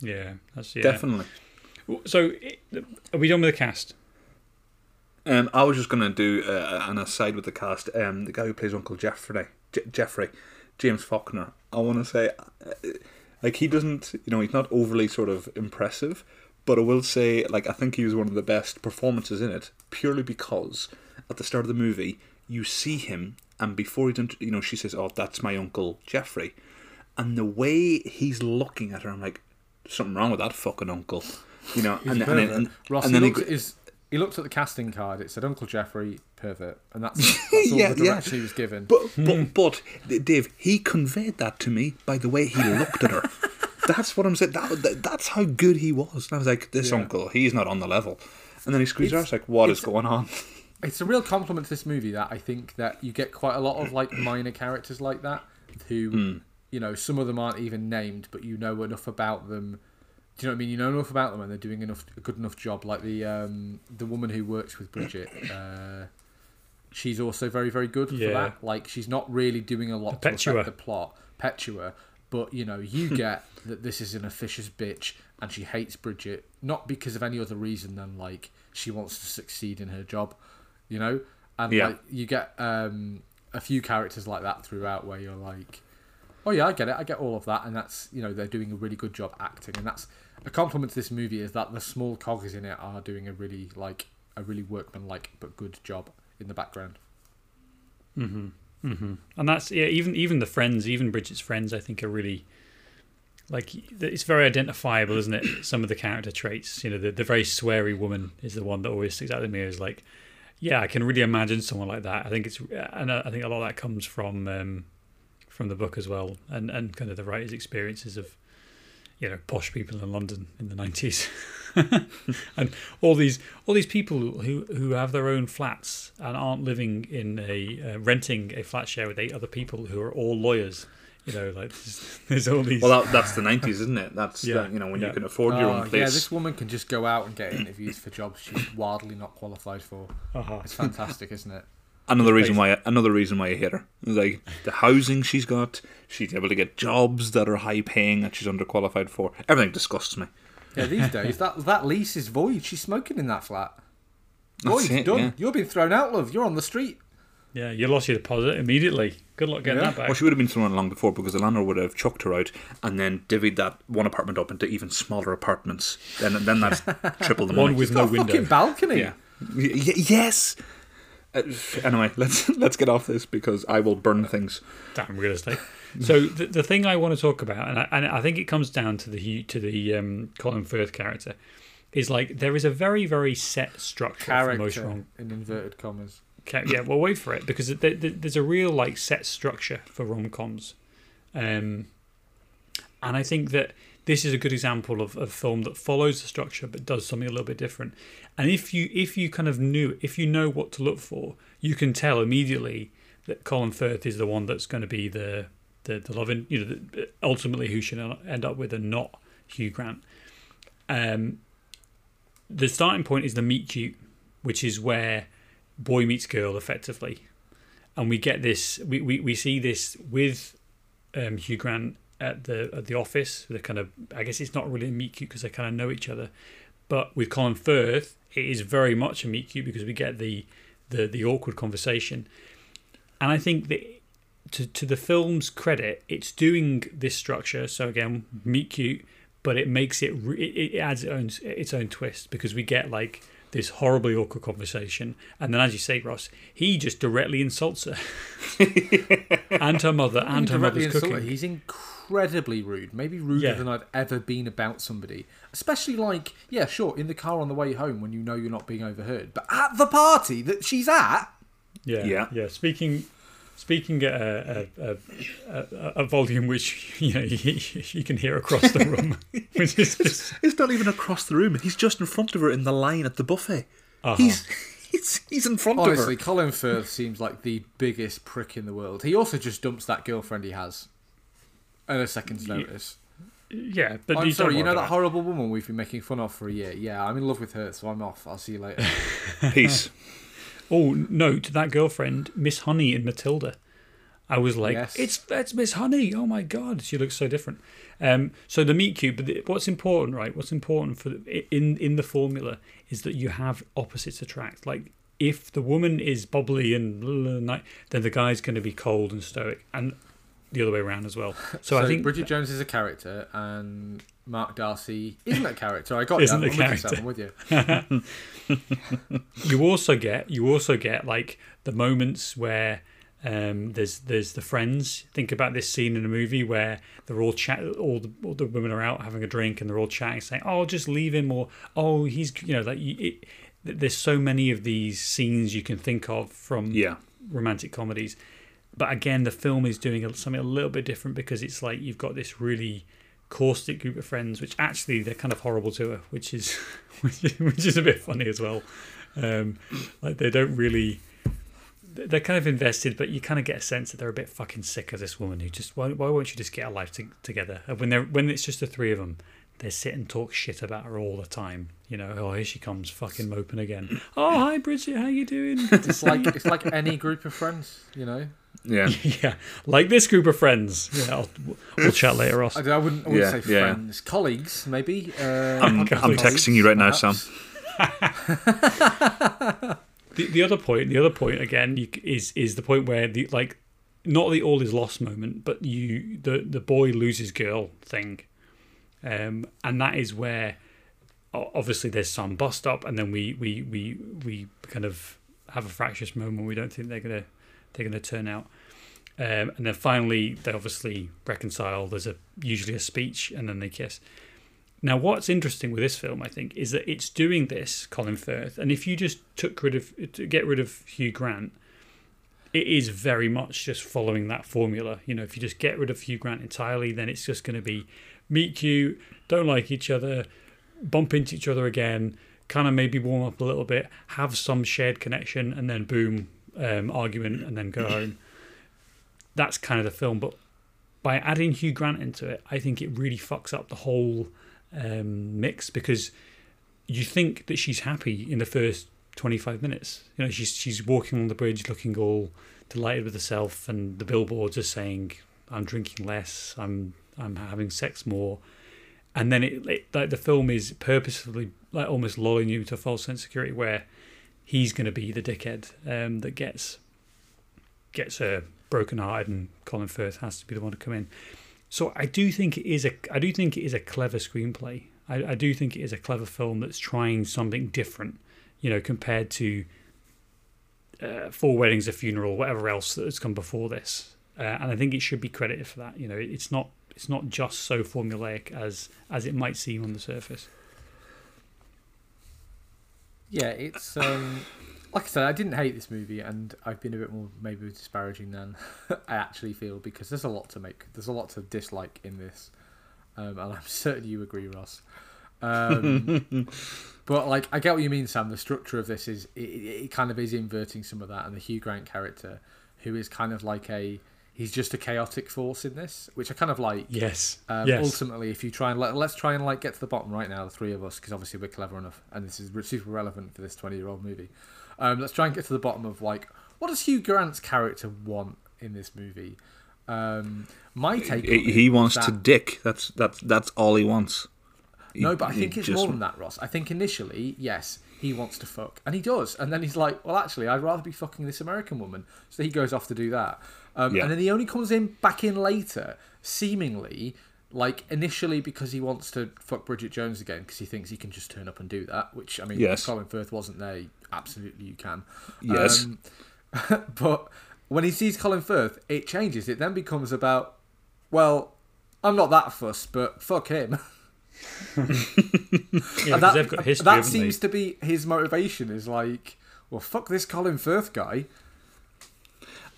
S2: Yeah, that's yeah.
S3: Definitely.
S2: So, it- are we done with the cast?
S3: Um, I was just going to do uh, an aside with the cast. Um, the guy who plays Uncle Jeffrey, J- Jeffrey, James Faulkner. I want to say, uh, like he doesn't, you know, he's not overly sort of impressive, but I will say, like I think he was one of the best performances in it, purely because at the start of the movie you see him, and before he's, int- you know, she says, "Oh, that's my Uncle Jeffrey," and the way he's looking at her, I'm like, something wrong with that fucking uncle, you know, *laughs* and, and,
S1: pervert.
S3: and,
S1: Ross,
S3: and then he,
S1: looked at his, he looked at the casting card. It said Uncle Jeffrey pervert, and that's, *laughs* that's all
S3: Yeah,
S1: the
S3: yeah.
S1: direction he was given.
S3: But *laughs* but but Dave, he conveyed that to me by the way he looked at her. That's what I'm saying. That, that that's how good he was. And I was like, this
S1: Yeah.
S3: uncle, he's not on the level. And then he squeezed her. I was like, what is going on?
S1: it's a real compliment to this movie that I think that you get quite a lot of like minor characters like that who hmm. You know some of them aren't even named but you know enough about them. Do you know what I mean? You know enough about them and they're doing enough a good enough job. Like the um the woman who works with Bridget uh she's also very very good for that. Like she's not really doing a lot to affect the plot. Perpetua but you know you *laughs* get that this is an officious bitch and she hates Bridget not because of any other reason than like she wants to succeed in her job you know? And
S3: Yeah.
S1: like you get um a few characters like that throughout where you're like oh yeah i get it i get all of that and that's you know they're doing a really good job acting and that's a compliment to this movie is that the small cogs in it are doing a really like a really workmanlike but good job in the background Mhm. Mhm.
S2: And that's yeah. Even even the friends, even Bridget's friends, I think are really like it's very identifiable, isn't it? *coughs* Some of the character traits. You know, the the very sweary woman is the one that always sticks out to me Is like, yeah, I can really imagine someone like that. I think it's and I think a lot of that comes from um, from the book as well, and and kind of the writer's experiences of you know posh people in London in the nineties, *laughs* and all these all these people who who have their own flats and aren't living in a uh, renting a flat share with eight other people who are all lawyers. You know, like there's, there's all these.
S3: Well, that, that's the nineties, isn't it? That's
S2: Yeah,
S3: the- you know when
S2: yeah.
S3: you can afford your
S1: Oh,
S3: own place.
S1: yeah this woman can just go out and get interviews for jobs she's wildly not qualified for
S2: uh-huh.
S1: it's fantastic isn't it
S3: Another reason why another reason why I hate her like the housing she's got. She's able to get jobs that are high paying that she's underqualified for. Everything disgusts me.
S1: yeah these days that that lease is void she's smoking in that flat
S3: That's
S1: void
S3: it,
S1: done
S3: yeah.
S1: you're being thrown out love you're on the street
S2: Yeah, you lost your deposit immediately Good luck getting
S1: Yeah.
S2: that back.
S3: Well, she would have been thrown long before because the landlord would have chucked her out and then divvied that one apartment up into even smaller apartments. Then, then that's *laughs* triple the money.
S2: One with
S1: Got
S2: no
S1: a fucking
S2: window.
S1: balcony.
S3: yeah. Y- y- yes. Uh, anyway, let's *laughs* let's get off this because I will burn things.
S2: Damn real estate. So the, the thing I want to talk about, and I, and I think it comes down to the to the um, Colin Firth character, is like there is a very very set structure for most
S1: Character
S2: rom.
S1: in inverted commas.
S2: Ca- Yeah, well, wait for it because there, there- there's a real like set structure for rom coms, um, and I think that this is a good example of a film that follows the structure but does something a little bit different. And if you if you kind of knew if you know what to look for, you can tell immediately that Colin Firth is the one that's going to be the the, the love in, you know the, ultimately who should end up with and not Hugh Grant. Um, the starting point is the meet cute, which is where boy meets girl effectively, and we get this. We, we, we see this with um, Hugh Grant at the at the office. The kind of I guess it's not really a meet cute because they kind of know each other, but with Colin Firth, it is very much a meet cute because we get the the the awkward conversation, and I think that. To, to the film's credit, it's doing this structure. So again, meet cute, but it makes it it, it adds its own its own twist because we get like this horribly awkward conversation, and then as you say, Ross, he just directly insults her *laughs* and her mother and her mother's
S1: insult her.
S2: cooking.
S1: He's incredibly rude. Maybe ruder
S2: Yeah.
S1: than I've ever been about somebody. Especially like, yeah, sure, in the car on the way home when you know you're not being overheard. But at the party that she's at,
S2: Yeah,
S3: Yeah.
S2: yeah. Speaking, speaking at a, a, a, a, a volume which *laughs* you know you, *laughs* you can hear across the room, *laughs* which is just
S3: It's not even across the room. He's just in front of her in the line at the buffet.
S2: uh-huh.
S3: He's he's he's in front
S1: honestly,
S3: of her.
S1: Colin Firth seems like the biggest prick in the world. He also just dumps that girlfriend he has at a second's notice.
S2: yeah. But
S1: I'm
S2: you
S1: sorry, you know
S2: worry
S1: that horrible woman we've been making fun of for a year? Yeah, I'm in love with her, so I'm off. I'll see you later. *laughs*
S3: Peace.
S2: it. Oh, note that girlfriend, Miss Honey in Matilda. I was like,
S1: Yes.
S2: it's that's Miss Honey. Oh my god, she looks so different. Um, so the meet cute. but the, what's important, right? What's important for the, in in the formula is that you have opposites attract. Like if the woman is bubbly and blah, blah, blah, then the guy's going to be cold and stoic, and the other way around as well. So, *laughs*
S1: So,
S2: I think
S1: Bridget Jones is a character, and Mark Darcy isn't a character. I got *laughs*
S2: Isn't
S1: you.
S2: a
S1: I'm with you. Sam, I'm with you.
S2: you also get you also get like the moments where um, there's there's the friends. Think about this scene in a movie where they're all chat, all the all the women are out having a drink and they're all chatting, saying, "Oh, just leave him," or "Oh, he's you know like it, there's so many of these scenes you can think of from
S3: Yeah.
S2: romantic comedies. But again, the film is doing something a little bit different because it's like you've got this really caustic group of friends, which actually they're kind of horrible to her, which is *laughs* which is, which is a bit funny as well. Um, like they don't really. They're kind of invested, but you kind of get a sense that they're a bit fucking sick of this woman who just why, why won't you just get a life to, together? And when they're when it's just the three of them, they sit and talk shit about her all the time. You know, oh here she comes, fucking moping again. *clears throat* Oh hi Bridget, how you doing?
S1: It's like it's like any group of friends, you know.
S3: Yeah. *laughs*
S2: Yeah, like this group of friends. Yeah, I'll, we'll chat later, Ross.
S1: I, I wouldn't, I wouldn't
S3: Yeah,
S1: say
S3: yeah.
S1: friends, colleagues, maybe. Uh,
S3: I'm,
S1: podcast
S3: I'm texting you right now. Sam. *laughs*
S2: The, the other point, the other point again, you, is is the point where the like, not the all is lost moment, but you the the boy loses girl thing, um, and that is where obviously there's some bust up, and then we we we we kind of have a fractious moment. We don't think they're gonna they're gonna turn out. Um, and then finally, they obviously reconcile. There's a usually a speech, and then they kiss. Now, what's interesting with this film, I think, is that it's doing this, Colin Firth, and if you just took rid of, to get rid of Hugh Grant, it is very much just following that formula. You know, if you just get rid of Hugh Grant entirely, then it's just going to be meet cute, don't like each other, bump into each other again, kind of maybe warm up a little bit, have some shared connection, and then boom, um, argument, and then go home. That's kind of the film. But by adding Hugh Grant into it, I think it really fucks up the whole um, mix because you think that she's happy in the first 25 minutes. You know, she's she's walking on the bridge looking all delighted with herself, and the billboards are saying, "I'm drinking less. I'm I'm having sex more." And then it, it like the film is purposefully like almost lulling you to a false sense of security where he's going to be the dickhead um, that gets gets her brokenhearted, and Colin Firth has to be the one to come in. So I do think it is a I do think it is a clever screenplay. I, I do think it is a clever film that's trying something different, you know, compared to uh, Four Weddings, a Funeral, whatever else that has come before this. Uh, and I think it should be credited for that. You know, it's not it's not just so formulaic as as it might seem on the surface.
S1: Yeah, it's um, like I said, I didn't hate this movie, and I've been a bit more maybe disparaging than *laughs* I actually feel because there's a lot to make, there's a lot to dislike in this, um, and I'm *laughs* certain you agree, Ross. Um, *laughs* but like, I get what you mean, Sam. The structure of this is it, it kind of is inverting some of that, and the Hugh Grant character, who is kind of like a he's just a chaotic force in this, which I kind of like.
S2: Yes.
S1: Um,
S2: yes.
S1: Ultimately, if you try and let, let's try and like get to the bottom right now, the three of us, because obviously we're clever enough, and this is super relevant for this twenty-year-old movie. Um, let's try and get to the bottom of like what does Hugh Grant's character want in this movie. Um, my take. on
S3: He,
S1: it
S3: he
S1: is
S3: wants
S1: that-
S3: to dick. That's that's that's all he wants. He-
S1: No, but I think it's
S3: just
S1: more than that, Ross. I think initially, yes, he wants to fuck, and he does, and then he's like, "Well, actually, I'd rather be fucking this American woman." So he goes off to do that, um,
S3: Yeah.
S1: and then he only comes in back in later, seemingly like initially because he wants to fuck Bridget Jones again because he thinks he can just turn up and do that. Which I mean,
S3: Yes.
S1: if Colin Firth wasn't there. Absolutely, you can.
S3: Yes.
S1: Um, *laughs* but when he sees Colin Firth, it changes. It then becomes about, well, I'm not that fussed, but fuck him. *laughs* *laughs*
S2: yeah, because
S1: that,
S2: they've got history.
S1: that seems
S2: they?
S1: to be his motivation. Is like, well, fuck this Colin Firth guy.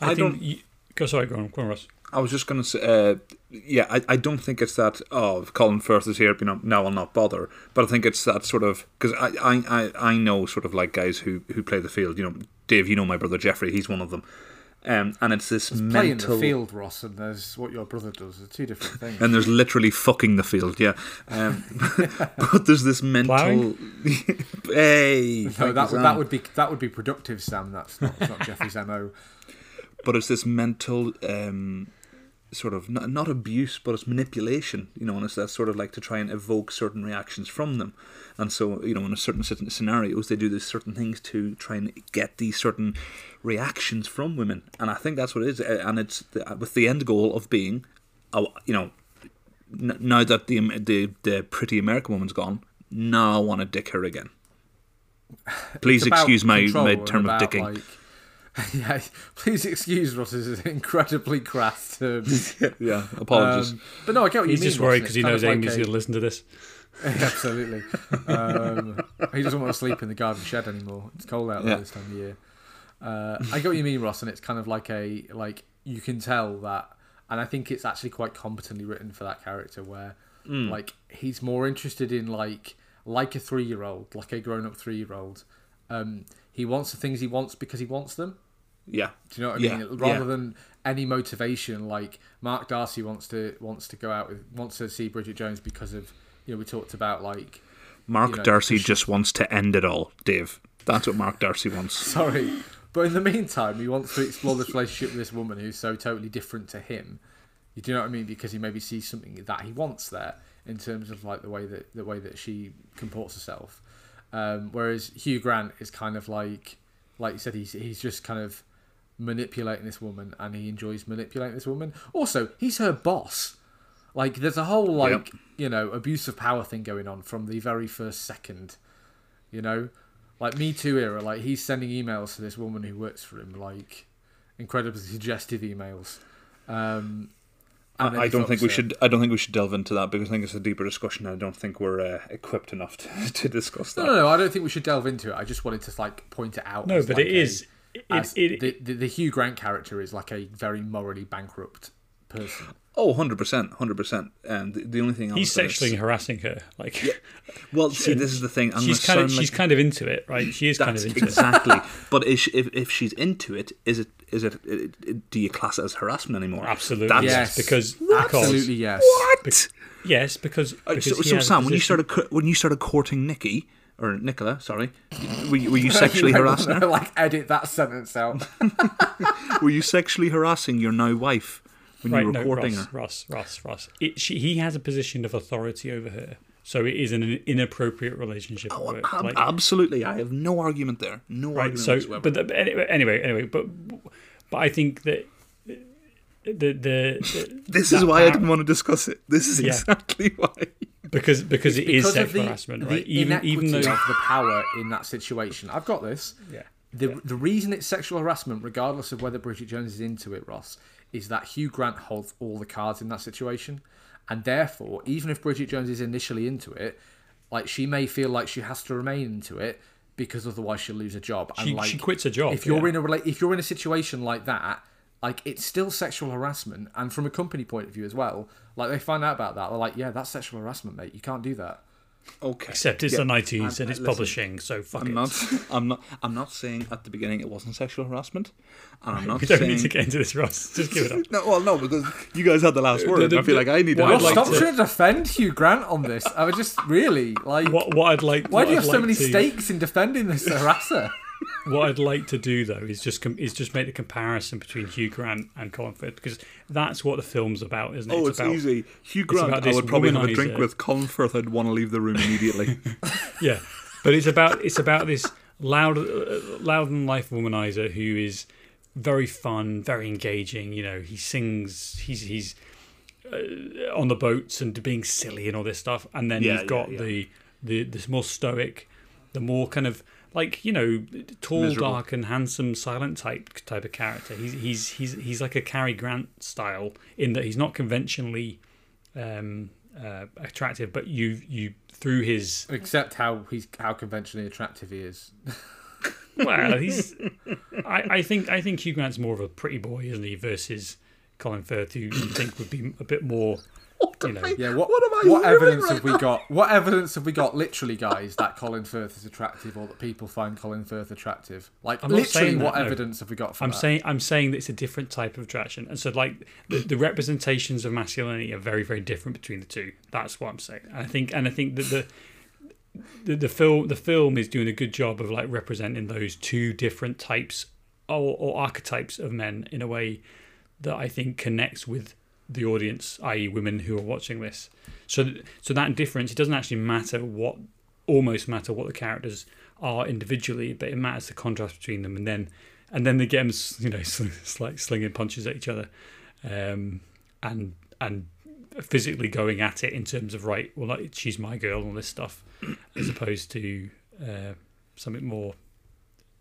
S2: I,
S3: I
S2: think.
S3: don't-
S2: You, go sorry, go on, go on, Ross.
S3: I was just going to say, uh, yeah, I, I don't think it's that, oh, Colin Firth is here, you know, now I'll not bother. But I think it's that sort of, because I, I, I, I know sort of like guys who, who play the field. You know, Dave, you know my brother Jeffrey, he's one of them. Um, and it's this
S1: Playing
S3: mental.
S1: the field, Ross, and there's what your brother does. They're two different things.
S3: And there's literally fucking the field, yeah. Um, *laughs* but there's this mental. *laughs* Hey,
S1: no, that would that would be that would be productive, Sam. That's not, that's not Jeffrey's mo.
S3: But it's this mental um, sort of not, not abuse, but it's manipulation. You know, and it's that sort of like to try and evoke certain reactions from them. And so, you know, in a certain certain scenarios, they do these certain things to try and get these certain reactions from women. And I think that's what it is. Uh, And it's the, with the end goal of being, uh, you know, now that the the the pretty American woman's gone, now I want to dick her again. *laughs* Please excuse my,
S1: control,
S3: my term of dicking.
S1: like- *laughs* yeah, please excuse Ross's incredibly crass terms. *laughs*
S3: yeah, apologies.
S1: Um, but no, I get what
S2: He's
S1: you mean.
S2: He's just worried because he knows Amy's
S1: like
S2: going to listen to this. *laughs*
S1: Absolutely. Um, he doesn't want to sleep in the garden shed anymore. It's cold out there
S3: Yeah.
S1: this time of year. Uh, I get what you mean, Ross, and it's kind of like a like you can tell that, and I think it's actually quite competently written for that character, where
S3: Mm.
S1: like he's more interested in like like a three year old, like a grown up three year old. Um, he wants the things he wants because he wants them.
S3: Yeah,
S1: Do you know what I
S3: Yeah,
S1: mean? Rather
S3: yeah.
S1: than any motivation, like Mark Darcy wants to wants to go out with wants to see Bridget Jones because of you know we talked about like
S3: Mark
S1: you know,
S3: Darcy
S1: the sh-
S3: just wants to end it all, Dave. That's what Mark Darcy wants. *laughs*
S1: sorry, but in the meantime he wants to explore this relationship with this woman who's so totally different to him. You do you know what I mean? Because he maybe sees something that he wants there in terms of like the way that the way that she comports herself. Um, whereas Hugh Grant is kind of like, like you said, he's he's just kind of manipulating this woman, and he enjoys manipulating this woman. Also, he's her boss. Like, there's a whole like
S3: Yep.
S1: you know abuse of power thing going on from the very first second. You know, like Me Too era. Like he's sending emails to this woman who works for him, like incredibly suggestive emails. Um,
S3: I, I don't think we
S1: her.
S3: should. I don't think we should delve into that because I think it's a deeper discussion. And I don't think we're uh, equipped enough *laughs* to, to discuss that.
S1: No, no, no. I don't think we should delve into it. I just wanted to like point it out.
S2: No,
S1: as,
S2: but
S1: like,
S2: it is.
S1: A-
S2: It, it,
S1: the, the the Hugh Grant character is like a very morally bankrupt person.
S3: Oh, 100 percent, hundred percent. And the, the only thing I
S2: he's sexually
S3: s-
S2: harassing her. Like
S3: Well, see, *laughs* this is the thing. I'm
S2: she's kind of
S3: sound
S2: she's kind of into it, right? She is kind of into it.
S3: exactly. *laughs* but is she, if if she's into it, is it is it, it, it- Do you class it as harassment anymore?
S2: Absolutely,
S3: That's,
S1: Yes.
S2: Because because
S1: Absolutely, yes.
S3: What?
S2: yes, because,
S3: Uh, so, so
S2: has a
S3: Sam, when you started when you started courting Nikki or Nicola, sorry, were you, were you *laughs* sexually harassing her?
S1: like edit that sentence out. *laughs* *laughs*
S3: Were you sexually harassing your now wife when
S2: right,
S3: you were
S2: no,
S3: courting
S2: Ross,
S3: her?
S2: Ross, Ross, Ross. It, she, he has a position of authority over her, so it is an inappropriate relationship.
S3: Oh, ab-
S2: Like,
S3: absolutely, I have no argument there. No
S2: right
S3: argument
S2: so
S3: whatsoever.
S2: but the, anyway anyway anyway but but i think that the the, the
S3: This is
S2: that
S3: why I
S2: part-
S3: didn't want to discuss it. This is
S2: Yeah.
S3: exactly why.
S2: Because because
S1: It's
S2: it is
S1: because of
S2: sexual
S1: the,
S2: harassment, right? Even even though
S1: of the power in that situation. I've got this.
S2: yeah.
S1: The the reason it's sexual harassment, regardless of whether Bridget Jones is into it, Ross, is that Hugh Grant holds all the cards in that situation, and therefore, even if Bridget Jones is initially into it, like she may feel like she has to remain into it because otherwise she'll lose a job. And
S2: She,
S1: like,
S2: she quits her job.
S1: if you're
S2: yeah.
S1: in a if you're in a situation like that, like it's still sexual harassment, and from a company point of view as well, like they find out about that, they're like, yeah, that's sexual harassment, mate. You can't do that.
S3: Okay.
S2: Except it's
S3: Yeah,
S2: on iTunes
S3: I'm-
S2: and uh, it's
S3: listen,
S2: publishing, so fuck
S3: I'm
S2: it.
S3: not. *laughs* I'm not. I'm not saying at the beginning it wasn't sexual harassment, and I'm not
S2: we don't
S3: saying.
S2: need to get into this, Ross. Just give it up. *laughs*
S3: No, well, no, because you guys had the last word.
S2: the-
S3: I feel like I need to.
S2: what
S3: have
S2: like
S1: Stop
S2: to-
S1: trying to defend Hugh Grant on this. I was just really like,
S2: What what I'd like.
S1: why
S2: what
S1: do you
S2: I'd
S1: have so
S2: like
S1: many
S2: to,
S1: stakes in defending this harasser?
S2: What I'd like to do though is just com- is just make the comparison between Hugh Grant and Colin Firth because that's what the film's about, isn't it?
S3: Oh, it's,
S2: about,
S3: easy. Hugh Grant, I would probably have a drink with. Colin Firth, I'd want to leave the room immediately. *laughs* *laughs*
S2: Yeah, but it's about it's about this loud, uh, loud and life womanizer who is very fun, very engaging. You know, he sings, he's he's uh, on the boats and being silly and all this stuff, and then
S3: Yeah,
S2: you've got
S3: yeah, yeah.
S2: the the the more stoic, the more kind of like you know tall,
S3: Miserable.
S2: dark, and handsome, silent type type of character. He's he's he's he's like a Cary Grant style in that he's not conventionally um, uh, attractive, but you you through his
S1: Except how he's how conventionally attractive he is. *laughs*
S2: well, he's. I, I think I think Hugh Grant's more of a pretty boy, isn't he? Versus Colin Firth, who you think would be a bit more. You know,
S1: Yeah, what
S3: What am I
S1: what evidence
S3: right
S1: have we got? What evidence have we got, literally, guys, that Colin Firth is attractive, or that people find Colin Firth attractive? Like,
S2: I'm not
S1: literally,
S2: saying that,
S1: what
S2: no.
S1: evidence have we got for
S2: I'm
S1: that?
S2: saying I'm saying that it's a different type of attraction, and so like the, the representations of masculinity are very very different between the two. That's what I'm saying. And I think and I think that the. The, the film the film is doing a good job of like representing those two different types or, or archetypes of men in a way that I think connects with the audience, i.e., women who are watching this. So, so that difference it doesn't actually matter what, almost matter what the characters are individually, but it matters the contrast between them, and then, and then get them, you know, *laughs* it's like slinging punches at each other, um, and and physically going at it in terms of right, well, like, she's my girl and all this stuff, as opposed to uh, something more,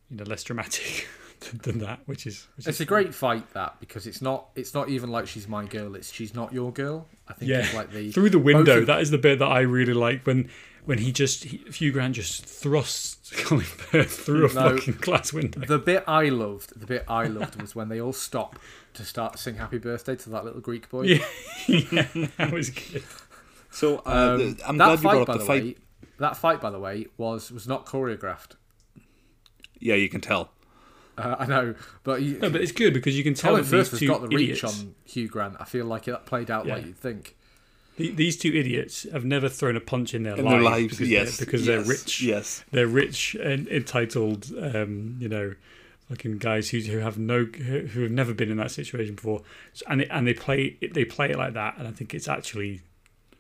S2: you know, less dramatic *laughs* than that, which is which
S1: It's
S2: is
S1: a great fight that because it's not it's not even like she's my girl. It's she's not your girl. I think
S2: Yeah.
S1: it's like the
S2: through the window.
S1: of-
S2: That is the bit that I really like when when he just he, Hugh Grant just thrusts *laughs* Colin Firth through a
S1: No.
S2: fucking glass window.
S1: the bit I loved. The bit I loved was when they all stop to start sing "Happy Birthday" to that little Greek boy.
S2: Yeah, *laughs* yeah, that was good.
S3: So uh,
S1: Um,
S3: I'm
S1: that
S3: glad you brought up the
S1: the
S3: fight.
S1: way, that fight, by the way, was was not choreographed.
S3: Yeah, you can tell.
S1: Uh, I know, but you,
S2: No, but it's good because you can tell
S1: Colin
S2: that
S1: Firth has got the reach
S2: idiots,
S1: on Hugh Grant. I feel like it played out like you'd think.
S2: the- these two idiots have never thrown a punch in their
S3: In
S2: lives
S3: their lives,
S2: because
S3: yes,
S2: they're, because
S3: yes,
S2: they're rich.
S3: Yes,
S2: They're rich and entitled. Um, you know. Fucking guys who, who have no who who have never been in that situation before, so, and they, and they play they play it like that, and I think it's actually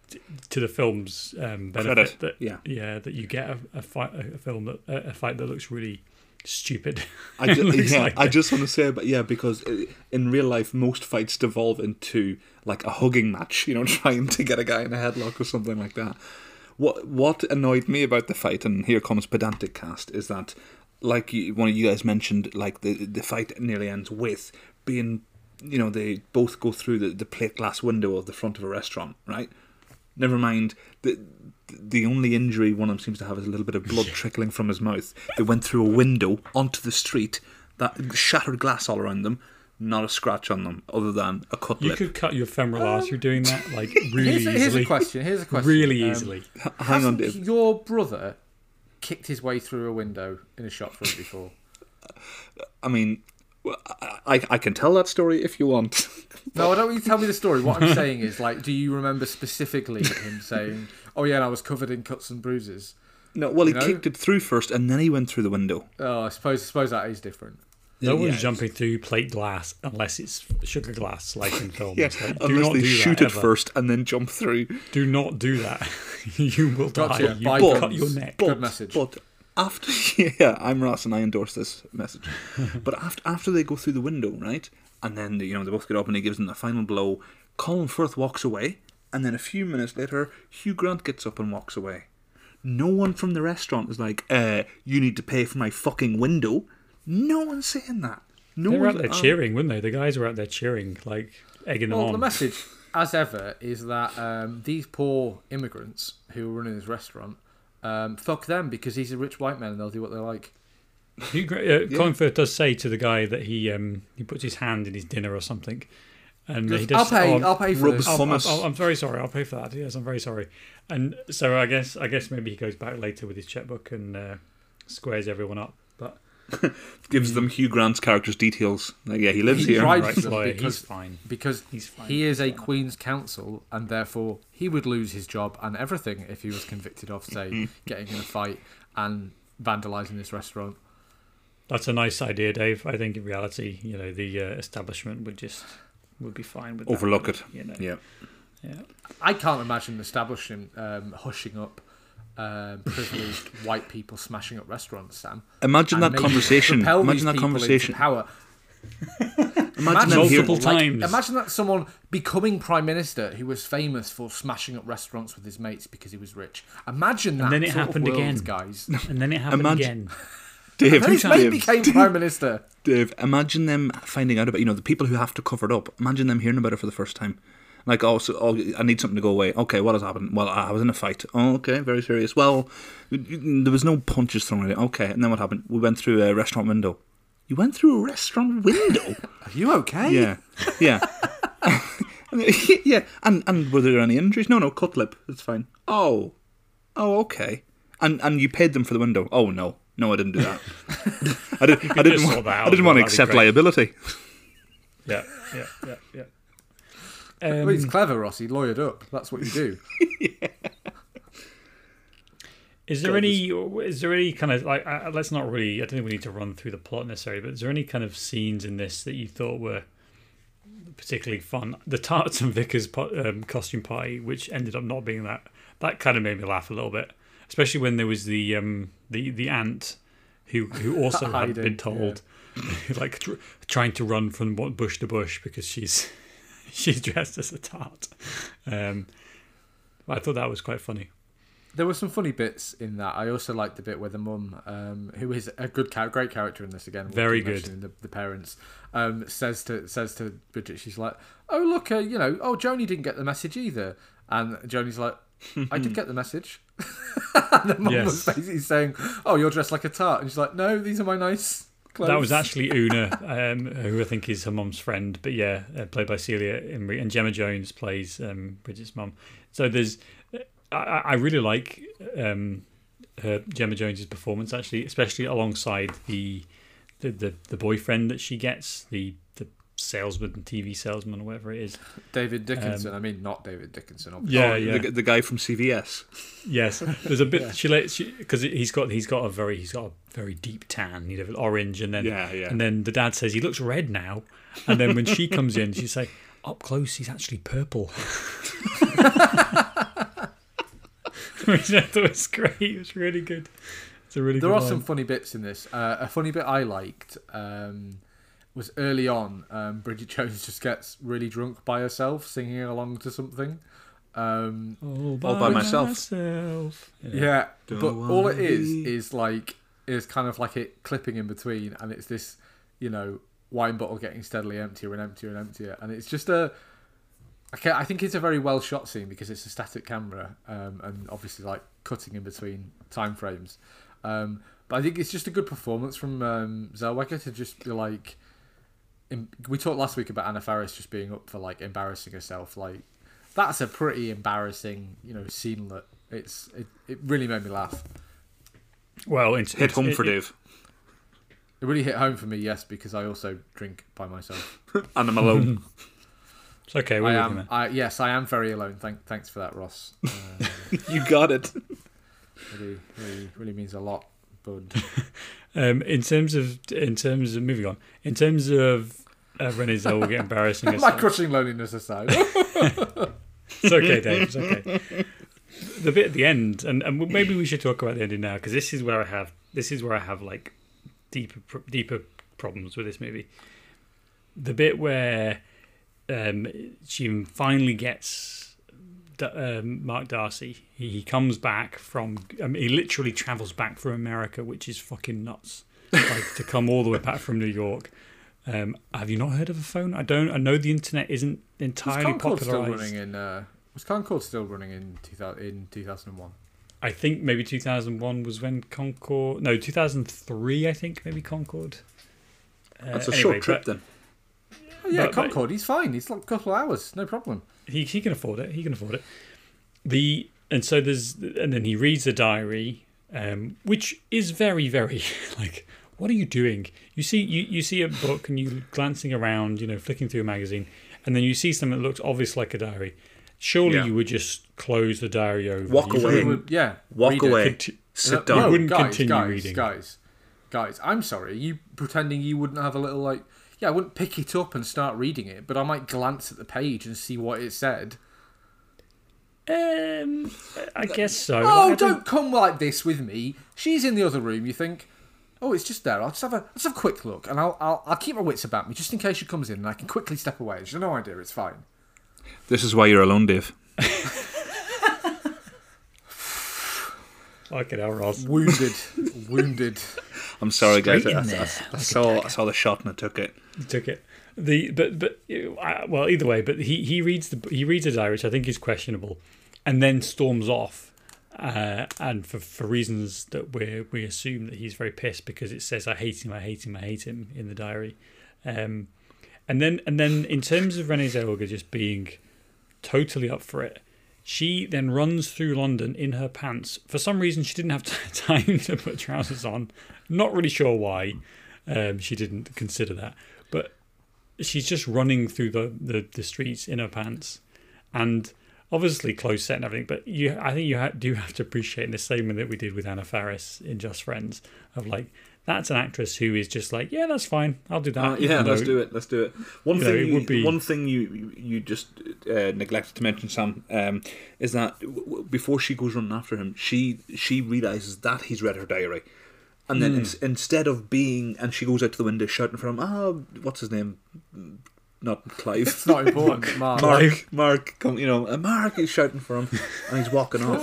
S2: t- to the film's um, benefit
S3: Credit,
S2: that
S3: yeah.
S2: yeah that you get a, a fight a film that a a fight that looks really stupid.
S3: I
S2: It
S3: ju- *laughs*
S2: looks
S3: yeah,
S2: like
S3: I just want to say, but yeah, because uh, in real life, most fights devolve into like a hugging match. You know, *laughs* trying to get a guy in a headlock or something like that. What what annoyed me about the fight, and here comes pedantic cast, is that like you, one of you guys mentioned, like the the fight nearly ends with being, you know, they both go through the, the plate glass window of the front of a restaurant, right? Never mind the the only injury one of them seems to have is a little bit of blood trickling from his mouth. They went through a window onto the street, that shattered glass all around them, not a scratch on them other than a cut
S2: You
S3: lip.
S2: could cut your femoral artery doing that like *laughs* really
S1: Here's a, here's
S2: easily.
S1: a question. Here's a *laughs* question.
S2: Really
S1: Um,
S2: easily.
S3: H- Hang on,
S1: hasn't
S3: Dave.
S1: Your brother kicked his way through a window in a shop front before.
S3: I mean, well, I, I I can tell that story if you want.
S1: No, I don't want you to tell me the story. What I'm *laughs* saying is, like, do you remember specifically him saying, "Oh yeah, and I was covered in cuts and bruises"?
S3: no, well, he
S1: You know?
S3: kicked it through first, and then he went through the window.
S1: Oh, I suppose, I suppose that is different.
S2: No
S3: Yeah,
S2: one's
S3: it's-
S2: jumping through plate glass unless it's sugar glass, like in films.
S3: Yeah,
S2: Like, do
S3: unless
S2: not
S3: they
S2: do
S3: shoot
S2: that
S3: it
S2: ever.
S3: first and then jump through.
S2: Do not do that. *laughs* you will
S1: Gotcha.
S2: die. You
S1: By
S2: will cut your neck.
S1: Good message.
S3: But after, *laughs* yeah, I'm Ross and I endorse this message. *laughs* but after after they go through the window, right? and then you know they both get up and he gives them the final blow. Colin Firth walks away, and then a few minutes later, Hugh Grant gets up and walks away. No one from the restaurant is like, uh, "You need to pay for my fucking window." No one's saying that. No
S2: They were out
S3: one's
S2: there cheering, weren't they? The guys were out there cheering, like egging them on.
S1: the message, as ever, is that um, these poor immigrants who are running this restaurant, um, fuck them because he's a rich white man and they'll do what they like.
S2: Hugh Gra- uh, Colin Firth does say to the guy that he um, he puts his hand in his dinner or something, and he does.
S1: I'll pay.
S2: oh, I'm-
S1: I'll pay for
S3: Rubs
S1: this.
S2: I'll, I'll, I'm very sorry. I'll pay for that. Yes, I'm very sorry. And so I guess I guess maybe he goes back later with his checkbook and uh, squares everyone up. But *laughs*
S3: gives them Hugh Grant's character's details. Like, yeah, he lives
S1: He
S3: here.
S1: tried-
S2: right,
S1: them because-
S2: he's fine.
S1: because
S2: He's fine.
S1: he is a Queen's Counsel and therefore he would lose his job and everything if he was convicted of, say, getting in a fight and vandalising this restaurant.
S2: That's a nice idea, Dave. I think in reality, you know, the uh, establishment would just would be fine with that,
S3: Overlook it.
S2: You know,
S3: Yeah.
S2: yeah.
S1: I can't imagine establishing um, hushing up um, privileged *laughs* white people smashing up restaurants, Sam.
S3: Imagine that conversation.
S1: propel
S3: Imagine that conversation.
S1: Power.
S3: Imagine them
S2: Multiple
S3: hearing.
S2: Multiple
S1: Like,
S2: times.
S1: imagine that someone becoming prime minister who was famous for smashing up restaurants with his mates because he was rich. Imagine that.
S2: then it happened
S1: world,
S2: again.
S1: guys. *laughs*
S2: And then it happened
S3: Imagine-
S2: again.
S3: Dave,
S1: his mate
S3: Dave,
S1: became prime minister.
S3: Dave, imagine them finding out about you know the people who have to cover it up. Imagine them hearing about it for the first time. Like, oh, so, oh, I need something to go away. Okay, what has happened? Well, I was in a fight. Oh, okay, very serious. Well, there was no punches thrown at it. Okay, and then what happened? We went through a restaurant window. You went through a restaurant window? *laughs*
S1: Are you okay?
S3: yeah, yeah, *laughs* yeah. And and were there any injuries? No, no, cut lip. It's fine. Oh, oh, okay. And and you paid them for the window? Oh no, no, I didn't do that. *laughs* I, did, I didn't. Want,
S2: that
S3: I didn't want to
S2: well, that'd be
S3: accept liability.
S2: Yeah, yeah, yeah, yeah.
S1: Well,
S2: Um,
S1: he's clever, Ross. He lawyered up. That's what you do. *laughs*
S2: Is there any? Is there any kind of like? Uh, let's not really. I don't think we need to run through the plot necessarily. But is there any kind of scenes in this that you thought were particularly fun? The tarts and Vicars um, costume party, which ended up not being that. That kind of made me laugh a little bit, especially when there was the um the the ant who who *laughs* also had been told *laughs* like tr- trying to run from bush to bush because she's *laughs* she's dressed as a tart. Um, I thought that was quite funny.
S1: There were some funny bits in that. I also liked the bit where the mum, um, who is a good, great character in this again,
S2: Very good.
S1: The, the parents um, says to says to Bridget, she's like, "Oh look, uh, you know, oh Joni didn't get the message either," and Joni's like, "I did get the message." *laughs* the mum was basically saying, "Oh, you're dressed like a tart," and she's like, "No, these are my nice clothes."
S2: That was actually *laughs* Una, um, who I think is her mum's friend, but yeah, uh, played by Celia Imrie, and Gemma Jones plays um, Bridget's mum. So there's, I, I really like um, her Gemma Jones's performance actually, especially alongside the the, the the boyfriend that she gets, the salesman, TV salesman, or whatever it is.
S1: David Dickinson.
S2: um,
S1: I mean, not David Dickinson. Obviously.
S2: Yeah,
S3: Oh,
S2: yeah.
S3: The, the guy from QVC.
S2: Yes, there's a bit *laughs* she lets because he's got he's got a very he's got a very deep tan, you know, orange, and then
S3: Yeah, yeah.
S2: and then the dad says he looks red now, and then when she comes in, she say up close he's actually purple. *laughs* Which I thought was great. It was really good. It's a really
S1: There
S2: good
S1: are
S2: line.
S1: some funny bits in this. Uh, a funny bit I liked um, was early on. Um, Bridget *laughs* Jones just gets really drunk by herself, singing along to something. Um,
S2: all
S3: All by myself.
S2: myself.
S1: yeah,
S3: Don't
S1: but all it is is like is kind of like it clipping in between, and it's this, you know, wine bottle getting steadily emptier and emptier and emptier, and it's just a. Okay, I think it's a very well shot scene because it's a static camera, um, and obviously like cutting in between time frames. Um, but I think it's just a good performance from um, Zellweger to just be like. Em- We talked last week about Anna Faris just being up for like embarrassing herself. Like that's a pretty embarrassing, you know, scenelet. It's it, it really made me laugh.
S2: Well, it's,
S3: Hit
S2: it's-
S3: home
S2: it-
S3: for
S2: it-
S3: Dave.
S1: It really hit home for me, yes, because I also drink by myself. *laughs*
S3: And I'm alone. *laughs*
S2: It's okay. We're
S1: I am. I, yes, I am very alone. Thank, thanks for that, Ross. *laughs* Uh,
S3: you got it.
S1: really, really, really means a lot, bud.
S2: Um, in terms of in terms of moving on, in terms of uh, Renee Zellweger embarrassing
S1: My crushing loneliness aside, *laughs* *laughs*
S2: It's okay, Dave. It's okay. The bit at the end, and, and maybe we should talk about the ending now because this is where I have this is where I have like deeper deeper problems with this movie. the bit where um, she finally gets um, Mark Darcy. He, he comes back from. Um, he literally travels back from America, which is fucking nuts. like to come all the way back from New York. Um, have you not heard of a phone? I don't. I know the internet isn't
S1: Was
S2: entirely
S1: Concorde still running in? Uh, was Concorde still running in 2000, in 2001?
S2: I think maybe 2001 was when Concorde. No, 2003. I think maybe Concorde. Uh,
S3: That's a
S2: anyway,
S3: short trip
S2: but
S3: then.
S1: Oh, yeah,
S2: But- but-
S1: Concorde. He's fine. He's like a couple of hours, no problem.
S2: He he can afford it. He can afford it. The and so there's and then he reads a diary, um, which is very very *laughs* like. What are you doing? You see, you, you see a book and you glancing around, you know, flicking through a magazine, and then you see something that looks obvious like a diary. Surely
S3: Yeah.
S2: you would just close the diary over.
S3: Walk
S2: You
S3: away.
S2: Wouldn't
S1: yeah,
S3: Walk
S1: read it.
S3: away.
S2: conti-
S3: Sit
S1: No,
S3: down.
S2: You wouldn't
S1: guys,
S2: continue
S1: guys,
S2: reading.
S1: Guys, guys, I'm sorry. Are you pretending you wouldn't have a little like? Yeah, I wouldn't pick it up and start reading it, but I might glance at the page and see what it said.
S2: Um, I guess so.
S1: Oh,
S2: I think-
S1: don't come like this with me. She's in the other room. You think? Oh, it's just there. I'll just have a let's have a quick look, and I'll I'll, I'll keep my wits about me just in case she comes in, and I can quickly step away. She's no idea. It's fine.
S3: This is why you're alone, Dave.
S2: Fucking hell, Ross.
S1: Wounded, wounded.
S3: I'm sorry, guys.
S2: Straight
S3: I,
S2: in
S3: I-
S2: there,
S3: I saw I saw the shot and I took it.
S2: He took it. The but but well either way, but he he reads the he reads a diary, which I think is questionable, and then storms off, uh, and for for reasons that we we assume that he's very pissed because it says I hate him, I hate him, I hate him in the diary, um, and then and then in terms of Renee Zellweger just being totally up for it. She then runs through London in her pants. For some reason, she didn't have *laughs* time to put trousers on. Not really sure why. Um, she didn't consider that, but she's just running through the, the, the streets in her pants, and obviously close set and everything. But you, I think you ha- do have to appreciate in the same way that we did with Anna Faris in Just Friends, of like that's an actress who is just like, yeah, that's fine, I'll do that.
S3: Uh, yeah,
S2: even
S3: let's do it. Let's do it. One
S2: You know,
S3: thing,
S2: it
S3: you,
S2: would be-
S3: one thing you you- you just uh, neglected to mention, Sam, um, is that w- w- before she goes running after him, she she realizes that he's read her diary, and then ins- instead of being, and she goes out to the window shouting for him, ah, what's his name? Not Clive.
S1: It's not important. *laughs* Mark.
S3: Mark, Mark, come, you know, uh, Mark is shouting for him, and he's walking *laughs* off.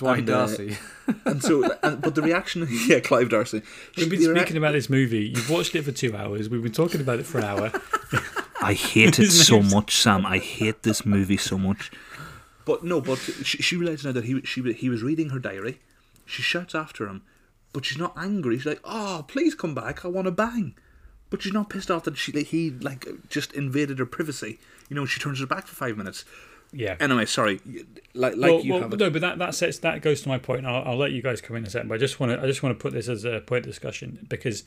S1: Dwight
S3: And, uh,
S1: Darcy.
S3: And so, *laughs* and, but the reaction, *laughs* yeah, Clive Darcy.
S2: We've been
S3: The rea-
S2: speaking about this movie. You've watched it for two hours. We've been talking about it for an hour. *laughs*
S3: I hate it so much, Sam. I hate this movie so much. But no, but she, she realizes now that he she he was reading her diary. She shouts after him, but she's not angry. She's like, "Oh, please come back. I want to bang." But she's not pissed off that she that he like just invaded her privacy. You know, she turns her back for five minutes.
S2: Yeah.
S3: Anyway, sorry. Like like
S2: well,
S3: you
S2: well,
S3: have it.
S2: no, but that, that sets that goes to my point. I'll, I'll let you guys come in a second, but I just want to I just want to put this as a point of discussion because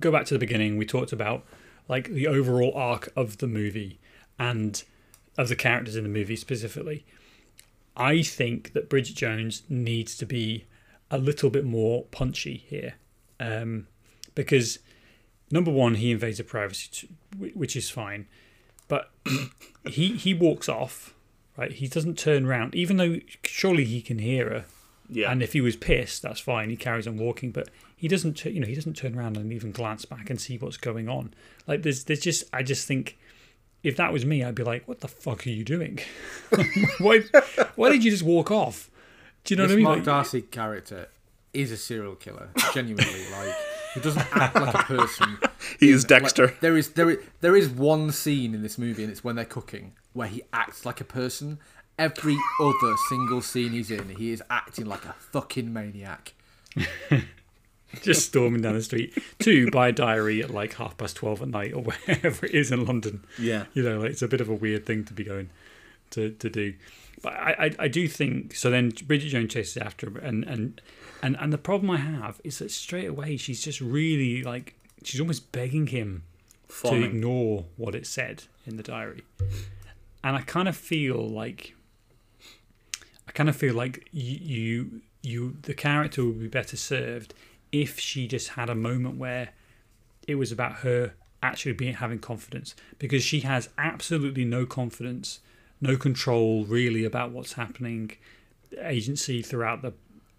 S2: go back to the beginning. We talked about like the overall arc of the movie and of the characters in the movie specifically. I think that Bridget Jones needs to be a little bit more punchy here, um, because number one, he invades her privacy, which is fine, but he he walks off, right? He doesn't turn around, even though surely he can hear her.
S3: yeah.
S2: And if he was pissed, that's fine. He carries on walking, but he doesn't. tu- You know, he doesn't turn around and even glance back and see what's going on. Like there's, there's just. I just think, if that was me, I'd be like, "What the fuck are you doing? *laughs* why, why did you just walk off?" Do you know
S1: this
S2: what I mean?
S1: Mark
S2: Like,
S1: Darcy character is a serial killer. Genuinely, like he doesn't act like a person. *laughs*
S3: he is
S1: Like,
S3: Dexter.
S1: there is there is there is one scene in this movie, and it's when they're cooking, where he acts like a person. Every other single scene he's in, he is acting like a fucking maniac. *laughs*
S2: just storming down the street to buy a diary at like half past twelve at night or wherever it is in London.
S3: yeah.
S2: you know, like it's a bit of a weird thing to be going to, to do. But I, I, I do think so. Then Bridget Jones chases after him, and and and and the problem I have is that straight away she's just really like she's almost begging him to ignore what it said in the diary, and I kind of feel like I kind of feel like you, you the character would be better served if she just had a moment where it was about her actually being having confidence because she has absolutely no confidence, no control really about what's happening, agency throughout the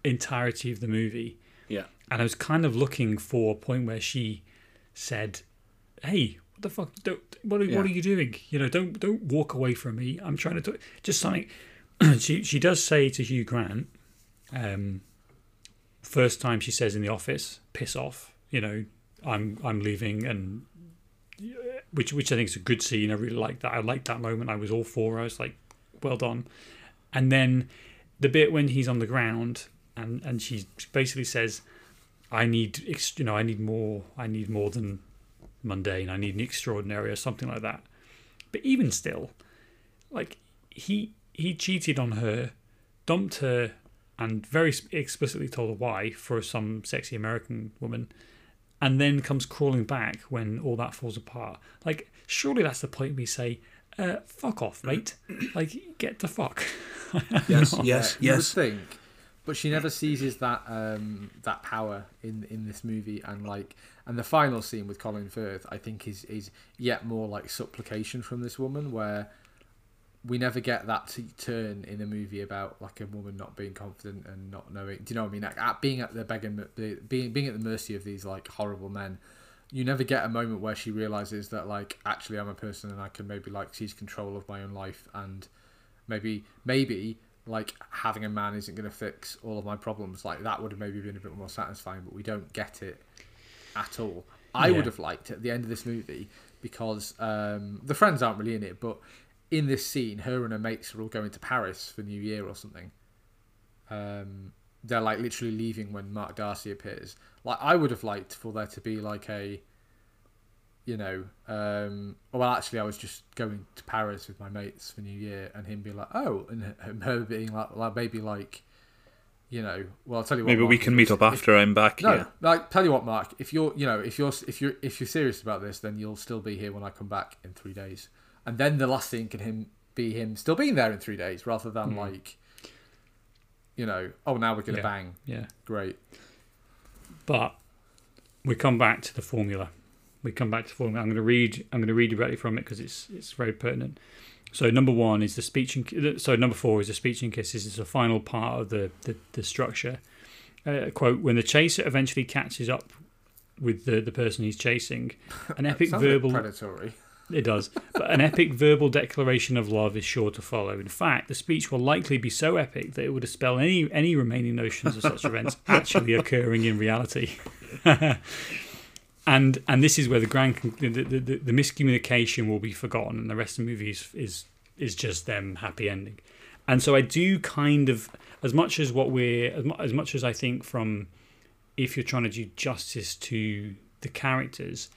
S2: entirety of the movie.
S3: Yeah.
S2: And I was kind of looking for a point where she said, hey, what the fuck? Don't what are,
S1: Yeah.
S2: what are you doing? You know, don't don't walk away from me. I'm trying to talk. Just something. *clears throat* she she does say to Hugh Grant, um, first time she says in the office, "Piss off." You know, I'm I'm leaving, and which which I think is a good scene. I really like that. I like that moment. I was all for. I was like, well done. And then the bit when he's on the ground and and she basically says, "I need you know I need more. I need more than mundane. I need an extraordinary or something like that." But even still, like he he cheated on her, dumped her, and very explicitly told her why for some sexy American woman, and then comes crawling back when all that falls apart. Like, surely that's the point we say, uh, "Fuck off, mate!" like, get the fuck. *laughs*
S3: Yes,
S1: Yeah, *laughs*
S3: yes,
S1: you would
S3: yes.
S1: think, but she never seizes that um, that power in in this movie, and like, and the final scene with Colin Firth, I think, is is yet more like supplication from this woman, where we never get that t- turn in a movie about like a woman not being confident and not knowing. Do you know what I mean? Like, at being at the begging, being being at the mercy of these like horrible men. You never get a moment where she realizes that like actually I'm a person and I can maybe like seize control of my own life and maybe maybe like having a man isn't going to fix all of my problems like that would have maybe been a bit more satisfying but we don't get it at all i
S2: Yeah.
S1: would have liked at the end of this movie because um, the friends aren't really in it but in this scene her and her mates are all going to paris for new year or something um, they're like literally leaving when mark darcy appears like i would have liked for there to be like a you know, um, well, actually, I was just going to Paris with my mates for New Year, and him be like, oh, and her being like, like maybe like, you know, well, I'll tell you what.
S3: Maybe we can meet up
S1: if-
S3: after I'm back.
S1: No,
S3: yeah.
S1: like, tell you what, Mark, if you're, you know, if you're, if you're, if you're serious about this, then you'll still be here when I come back in three days, and then the last thing can him be him still being there in three days, rather than
S2: Hmm.
S1: like, you know, oh, now we're gonna
S2: Yeah.
S1: bang,
S2: yeah.
S1: great,
S2: But we come back to the formula. We come back to the formula. I'm going to read. I'm going to read directly from it because it's it's very pertinent. So number one is the speech and so number four is the speech and kisses. It's the final part of the the, the structure. Uh, quote: When the chaser eventually catches up with the the person he's chasing, an *laughs* epic
S1: Sounds a bit
S2: verbal
S1: predatory.
S2: It does. But an epic verbal declaration of love is sure to follow. In fact, the speech will likely be so epic that it would dispel any any remaining notions of such events *laughs* actually occurring in reality. *laughs* and and this is where the grand the, the, the, the miscommunication will be forgotten, and the rest of the movie is, is is just them happy ending. And so I do kind of as much as what we're as, mu- as much as I think from if you're trying to do justice to the characters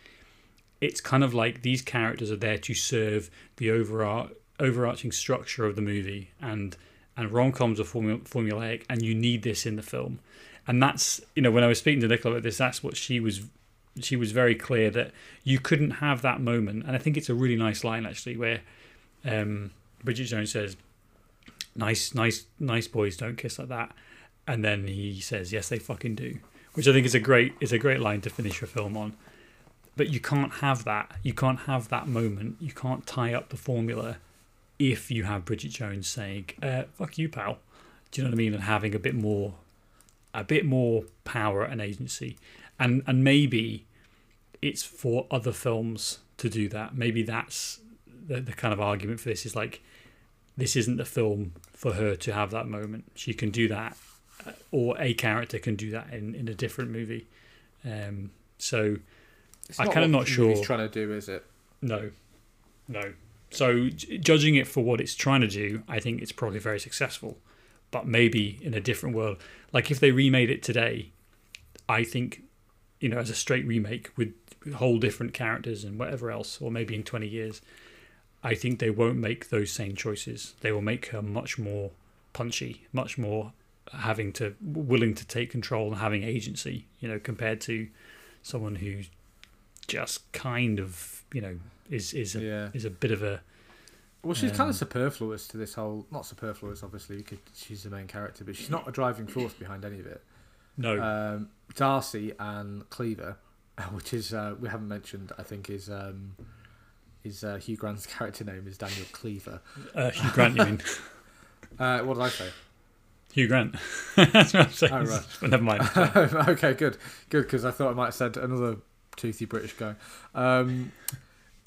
S2: it's kind of like these characters are there to serve the overar- overarching structure of the movie. And and rom-coms are formu- formulaic and you need this in the film. And that's you know when i was speaking to nicola about this that's what she was she was very clear that you couldn't have that moment. And i think it's a really nice line actually where um, bridget jones says nice nice nice boys don't kiss like that. And then he says yes they fucking do which i think is a great is a great line to finish a film on but you can't have that. You can't have that moment. You can't tie up the formula if you have Bridget Jones saying, uh, "Fuck you, pal." Do you know what I mean? And having a bit more, a bit more power and agency, and and maybe it's for other films to do that. Maybe that's the, the kind of argument for this is like, this isn't the film for her to have that moment. She can do that, uh, or a character can do that in in a different movie. Um, so.
S1: It's
S2: I
S1: not
S2: kinda not sure.
S1: trying to do, is it?
S2: No, no. So j- judging it for what it's trying to do, I think it's probably very successful. But maybe in a different world, like if they remade it today, I think, you know, as a straight remake with whole different characters and whatever else, or maybe in twenty years, I think they won't make those same choices. They will make her much more punchy, much more having to willing to take control and having agency. You know, compared to someone who's just kind of you know is is a
S1: Yeah.
S2: is a bit of a
S1: Well, she's kind
S2: Um,
S1: of superfluous to this whole. Not superfluous, obviously, because she's the main character, but she's not a driving force behind any of it.
S2: no
S1: Um, Darcy and Cleaver, *laughs* which is uh, we haven't mentioned, I think is um, is uh, Hugh Grant's *laughs* character name is Daniel Cleaver.
S2: uh, Hugh Grant. You mean *laughs*
S1: Uh, what did I say?
S2: Hugh Grant? That's what I'm saying.
S1: Oh, right.
S2: Never mind.
S1: okay, good, good, because I thought I might have said another toothy British guy. Um,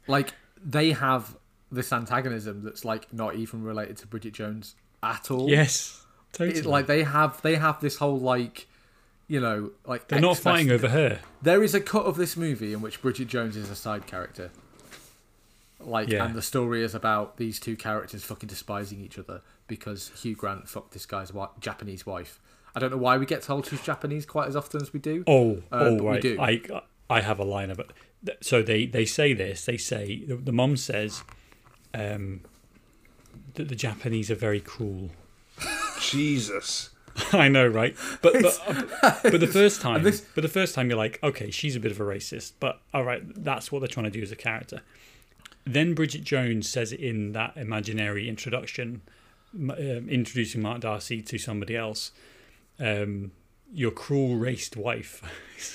S1: like they have this antagonism that's like not even related to Bridget Jones at all.
S2: Yes, totally.
S1: It- like they have they have this whole like you know like
S2: They're not fighting over her.
S1: There is a cut of this movie in which Bridget Jones is a side character. Like,
S2: Yeah.
S1: and the story is about these two characters fucking despising each other because Hugh Grant fucked this guy's wi- Japanese wife. I don't know why we get told she's Japanese quite as often as we do.
S2: Oh,
S1: Uh,
S2: oh,
S1: but we do.
S2: I I have a line of it. So they they say this. They say the, the mom says um, that the Japanese are very cruel.
S3: Jesus. *laughs*
S2: I know, right? But but, but the *laughs* first time,
S1: this-
S2: but the first time you're like, okay, she's a bit of a racist, but all right, that's what they're trying to do as a character. Then Bridget Jones says it in that imaginary introduction, um, introducing Mark Darcy to somebody else. Um, your cruel raced wife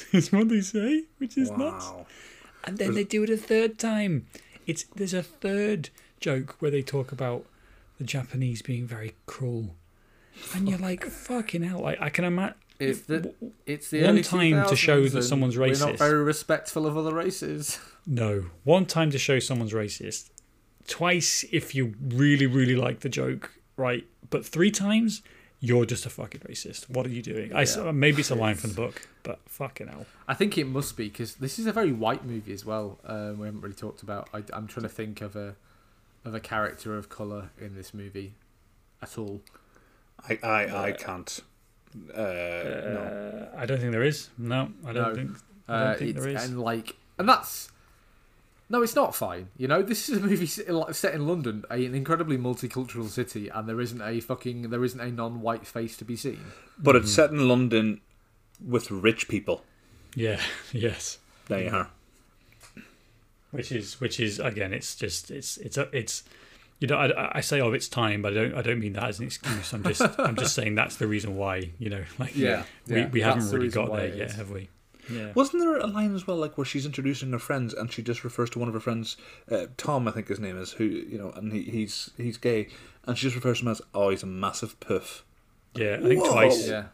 S2: *laughs* is what they say, which is nuts. And then they do it a third time. It's there's a third joke where they talk about the Japanese being very cruel, and you're like, fucking hell! Like I can imagine.
S1: It's the it's the
S2: One time to show that someone's
S1: We're
S2: racist.
S1: not very respectful of other races.
S2: No, one time to show someone's racist, twice if you really really like the joke, right? But three times, you're just a fucking racist. What are you doing? I s
S1: Yeah.
S2: maybe it's a *laughs* line from the book, but fucking hell.
S1: I think it must be because this is a very white movie as well. Um, we haven't really talked about. I, I'm trying to think of a of a character of color in this movie at all.
S3: I, I, I can't. Uh, no.
S2: Uh, I don't think there is. No, I don't
S1: No.
S2: think. I don't
S1: Uh,
S2: think there is.
S1: And like, and that's no, it's not fine. You know, this is a movie set in London, an incredibly multicultural city, and there isn't a fucking there isn't a non-white face to be seen.
S3: But it's mm-hmm. set in London with rich people.
S2: Yeah. *laughs* Yes.
S3: There you are.
S2: which is which is again it's just it's it's a, it's you know I, I say oh it's time but I don't I don't mean that as an excuse I'm just I'm just *laughs* saying that's the reason why you know like
S1: Yeah,
S2: we,
S1: yeah,
S2: we haven't
S1: the
S2: really
S1: reason
S2: got there yet
S1: is.
S2: have we yeah
S3: Wasn't there a line as well, like where she's introducing her friends, and she just refers to one of her friends, uh, Tom, I think his name is, who you know, and he, he's he's gay, and she just refers to him as, oh, he's a massive puff.
S2: yeah I think
S3: Whoa.
S2: twice
S1: Yeah,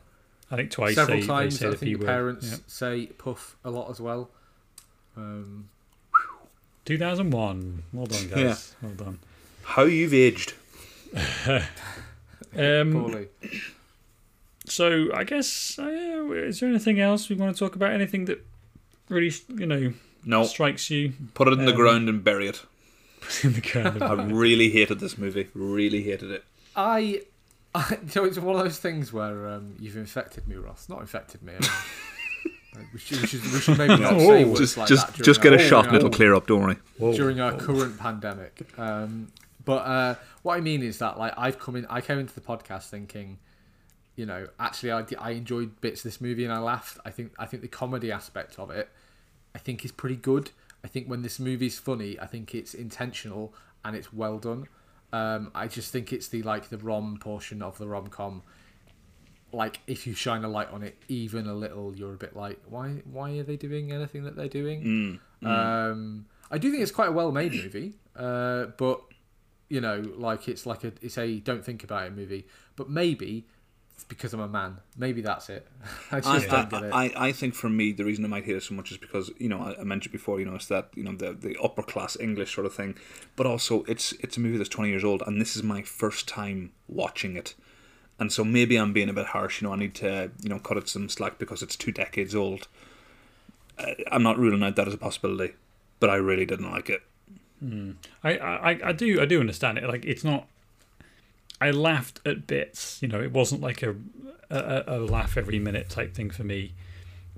S2: I think twice
S1: several
S2: they,
S1: times.
S2: they say
S1: I think the parents
S2: Yeah.
S1: say puff a lot as well. Um,
S2: 2001 well done guys well done
S3: How you've aged. *laughs*
S2: um,
S1: poorly.
S2: So I guess uh, is there anything else we want to talk about anything that really you know
S3: No,
S2: strikes you
S3: put it in the
S2: Um,
S3: ground and bury it. *laughs*
S2: in the kind
S3: I really hated this movie. Really hated it.
S1: I, I *laughs* so it's one of those things where um, you've infected me, Ross. Not infected me. I mean, *laughs* we, should, we, should, we should maybe not say words
S3: Just
S1: like
S3: just
S1: that
S3: just
S1: during
S3: get a shot and it'll clear up. Don't worry.
S2: Whoa.
S1: during our current pandemic. Um, but uh, what I mean is that like I've come in, I came into the podcast thinking, you know, actually I, I enjoyed bits of this movie and I laughed. I think I think the comedy aspect of it, I think is pretty good. I think when this movie's funny, I think it's intentional and it's well done. Um, I just think it's the like the rom portion of the rom com. Like if you shine a light on it even a little, you're a bit like, why why are they doing anything that they're doing?
S3: Mm.
S1: Um, I do think it's quite a well-made movie, uh, but you know, like it's like a it's a don't think about it movie. But maybe it's because I'm a man. Maybe that's it. *laughs* I
S3: I,
S1: don't get it.
S3: I, I, I think for me the reason I might hate it so much is because you know I, I mentioned before you know it's that you know the the upper class English sort of thing, but also it's it's a movie that's twenty years old and this is my first time watching it, and so maybe I'm being a bit harsh. You know I need to you know cut it some slack because it's two decades old. Uh, I'm not ruling out that as a possibility, but I really didn't like it.
S2: I, I I do I do understand it. Like it's not. I laughed at bits. You know, it wasn't like a a, a laugh every minute type thing for me.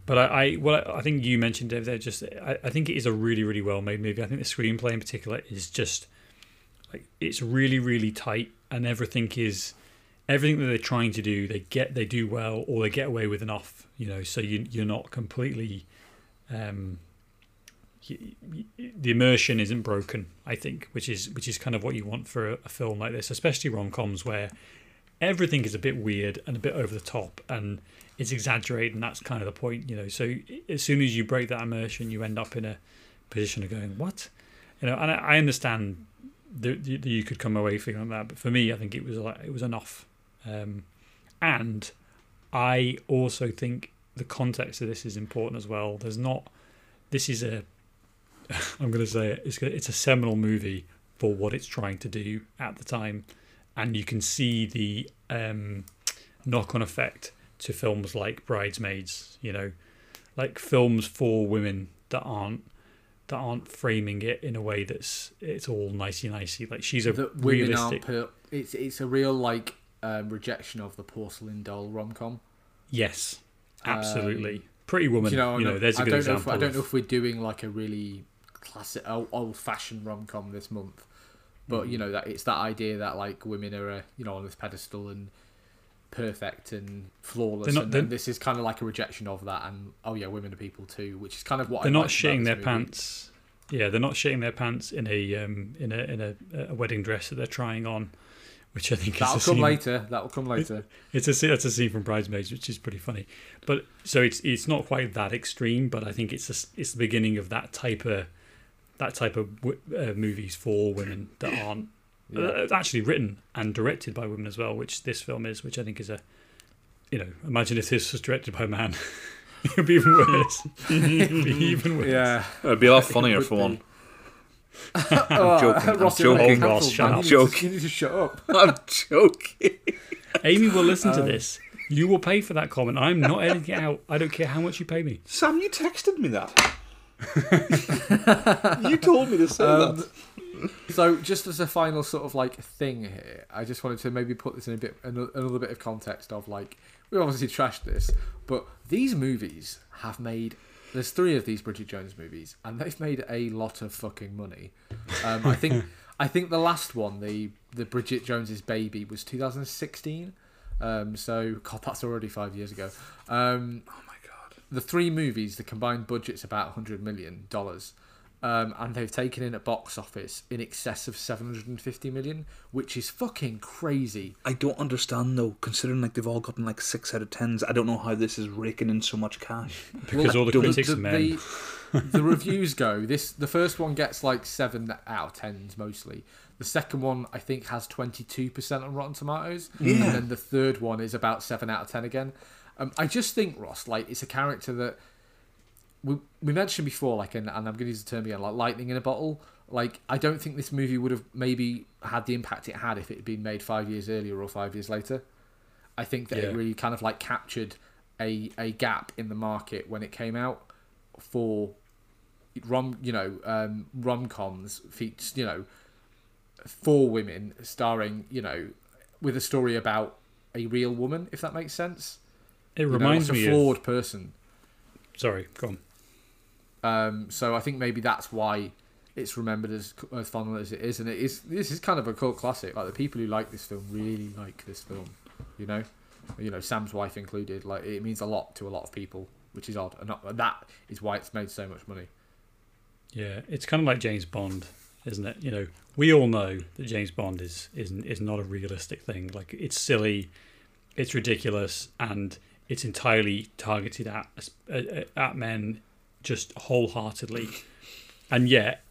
S2: But I, I well, I think you mentioned Dave there. Just I, I think it is a really really well made movie. I think the screenplay in particular is just like it's really really tight, and everything is everything that they're trying to do. They get they do well, or they get away with enough. You know, so you you're not completely. Um, the immersion isn't broken i think which is which is kind of what you want for a, a film like this especially rom-coms where everything is a bit weird and a bit over the top and it's exaggerated and that's kind of the point you know. So as soon as you break that immersion you end up in a position of going what? You know and i, I understand that, that you could come away feeling like that but for me i think it was like it was enough. Um, and i also think the context of this is important as well. There's not this is a *laughs* I'm going to say it, it's it's a seminal movie for what it's trying to do at the time, and you can see the um, knock-on effect to films like Bridesmaids. You know, like films for women that aren't that aren't framing it in a way that's it's all nicey nicey. Like she's a
S1: that women
S2: realistic.
S1: aren't. Per- it's it's a real like um, rejection of the porcelain doll rom com.
S2: Yes, absolutely. Pretty Woman.
S1: You know,
S2: you know, there's a
S1: I
S2: good
S1: know. If,
S2: example.
S1: I don't know if we're doing like a really classic, old fashioned rom com this month, but
S2: Mm.
S1: you know that it's that idea that like women are, uh, you know, on this pedestal and perfect and flawless,
S2: not-
S1: and, this is kind of like a rejection of that. And oh yeah, women are people too, which is kind of what
S2: they're
S1: I
S2: not shitting their
S1: movie.
S2: pants. Yeah, they're not shitting their pants in a um, in a in a, a wedding dress that they're trying on, which I think
S1: That'll
S2: is a
S1: come later. That'll come later.
S2: It's a scene- that's a scene from Bridesmaids, which is pretty funny. But so it's it's not quite that extreme, but I think it's a it's the beginning of that type of that type of w- uh, movies for women that aren't
S1: Yeah.
S2: uh, actually written and directed by women as well, which this film is, which I think is a you know imagine if this was directed by a man. *laughs* It would be even worse. It would be *laughs* even worse.
S1: yeah.
S3: It'd be a lot funnier for
S1: be.
S3: one. *laughs*
S1: I'm
S3: joking, I'm
S1: Ross, you're
S3: joking.
S1: cancelled,
S2: Ross, shut up.
S1: You need to-
S3: Joking.
S1: You need to shut up.
S3: I'm joking.
S2: Amy will listen to
S1: Um,
S2: this. You will pay for that comment. I'm not editing it out. I don't care how much you pay me.
S3: Sam, you texted me that. *laughs* you told me to say
S1: Um,
S3: that.
S1: So, just as a final sort of like thing here, I just wanted to maybe put this in a bit another, bit of context of like we obviously trashed this, but these movies have made. There's three of these Bridget Jones movies, and they've made a lot of fucking money. Um, I think *laughs* I think the last one, the the Bridget Jones's Baby, was 2016. Um, so God, that's already five years ago. Um,
S3: Oh.
S1: The three movies, the combined budget's about 100 million dollars, um, and they've taken in a box office in excess of 750 million, which is fucking crazy.
S3: I don't understand though, considering like they've all gotten like six out of tens. I don't know how this is raking in so much cash. *laughs*
S2: Because all the
S3: don't-
S2: critics are men.
S1: The, the *laughs* reviews go this. The first one gets like seven out of tens mostly. The second one I think has 22 percent on Rotten Tomatoes,
S3: Yeah.
S1: and then the third one is about seven out of ten again. Um, I just think Ross, like, it's a character that we we mentioned before, like, and, and I'm going to use the term again, like lightning in a bottle. Like, I don't think this movie would have maybe had the impact it had if it had been made five years earlier or five years later. I think that
S2: Yeah.
S1: it really kind of like captured a a gap in the market when it came out for rom you know um, rom coms feats you know for women starring you know with a story about a real woman if that makes sense
S2: It
S1: You know,
S2: reminds
S1: like
S2: me
S1: a
S2: of.
S1: flawed person
S2: Sorry, go on.
S1: um, so I think maybe that's why it's remembered as as fondly as it is, and it is. This is kind of a cult classic. Like the people who like this film really like this film, you know, you know Sam's wife included. Like it means a lot to a lot of people, which is odd, and that is why it's made so much money.
S2: Yeah, it's kind of like James Bond, isn't it? You know, we all know that James Bond is is is not a realistic thing. Like it's silly, it's ridiculous, and it's entirely targeted at at, at men, just wholeheartedly. And yet,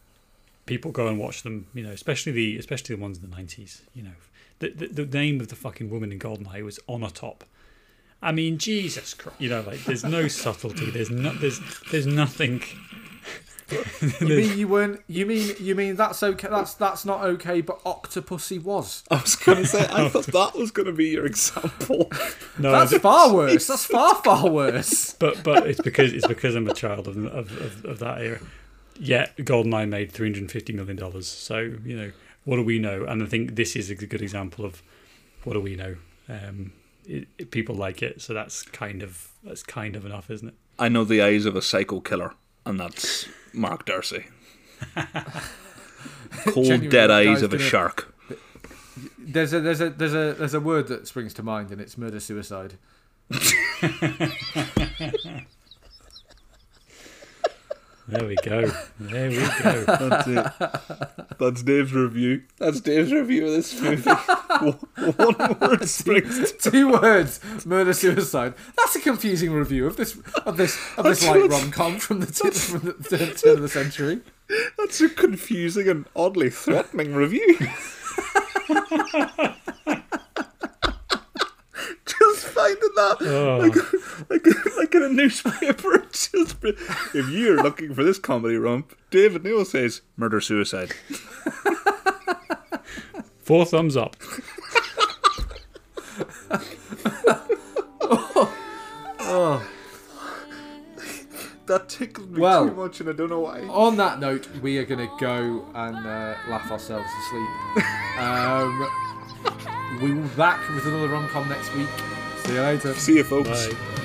S2: people go and watch them. You know, especially the especially the ones in the nineties. You know, the, the the name of the fucking woman in Goldeneye was Onatopp. I mean, Jesus Christ! You know, like there's no subtlety. There's not. There's there's nothing. *laughs*
S1: You mean you weren't? You mean you mean that's okay? That's that's not okay. But Octopussy was.
S3: I was going to say, I *laughs* thought that was going to be your example.
S2: No,
S1: That's
S2: th-
S1: far worse. That's far far worse. *laughs*
S2: but but it's because it's because I'm a child of of, of, of that era. Yet GoldenEye made three hundred and fifty million dollars. So you know what do we know? And I think this is a good example of what do we know. Um, it, it- people like it, so that's kind of that's kind of enough, isn't it?
S3: I know the eyes of a psycho killer, and that's Mark Darcy. *laughs* Cold, dead eyes of a shark.
S1: There's a there's a there's a there's a word that springs to mind, and it's murder suicide. *laughs*
S2: There we go. There we go. *laughs*
S3: That's it. That's Dave's review. That's Dave's review of this movie. *laughs* One word springs to
S1: Two words: murder suicide. That's a confusing review of this of this of this light rom com from the t- from the t- turn of the century.
S3: That's a confusing and oddly threatening review. *laughs* Just line in that.
S2: Oh.
S3: Like, *laughs* like, like in a newspaper. *laughs* It's Just, if you're looking for this comedy rump, David Newell says murder suicide. *laughs*
S2: Four thumbs up.
S3: That tickled me
S1: Well-
S3: too much, and I don't know why.
S1: On that note, we are going to go and uh, laugh ourselves to sleep. um, we will be back with another rom com next week. See you later.
S3: See you, folks.
S2: Bye.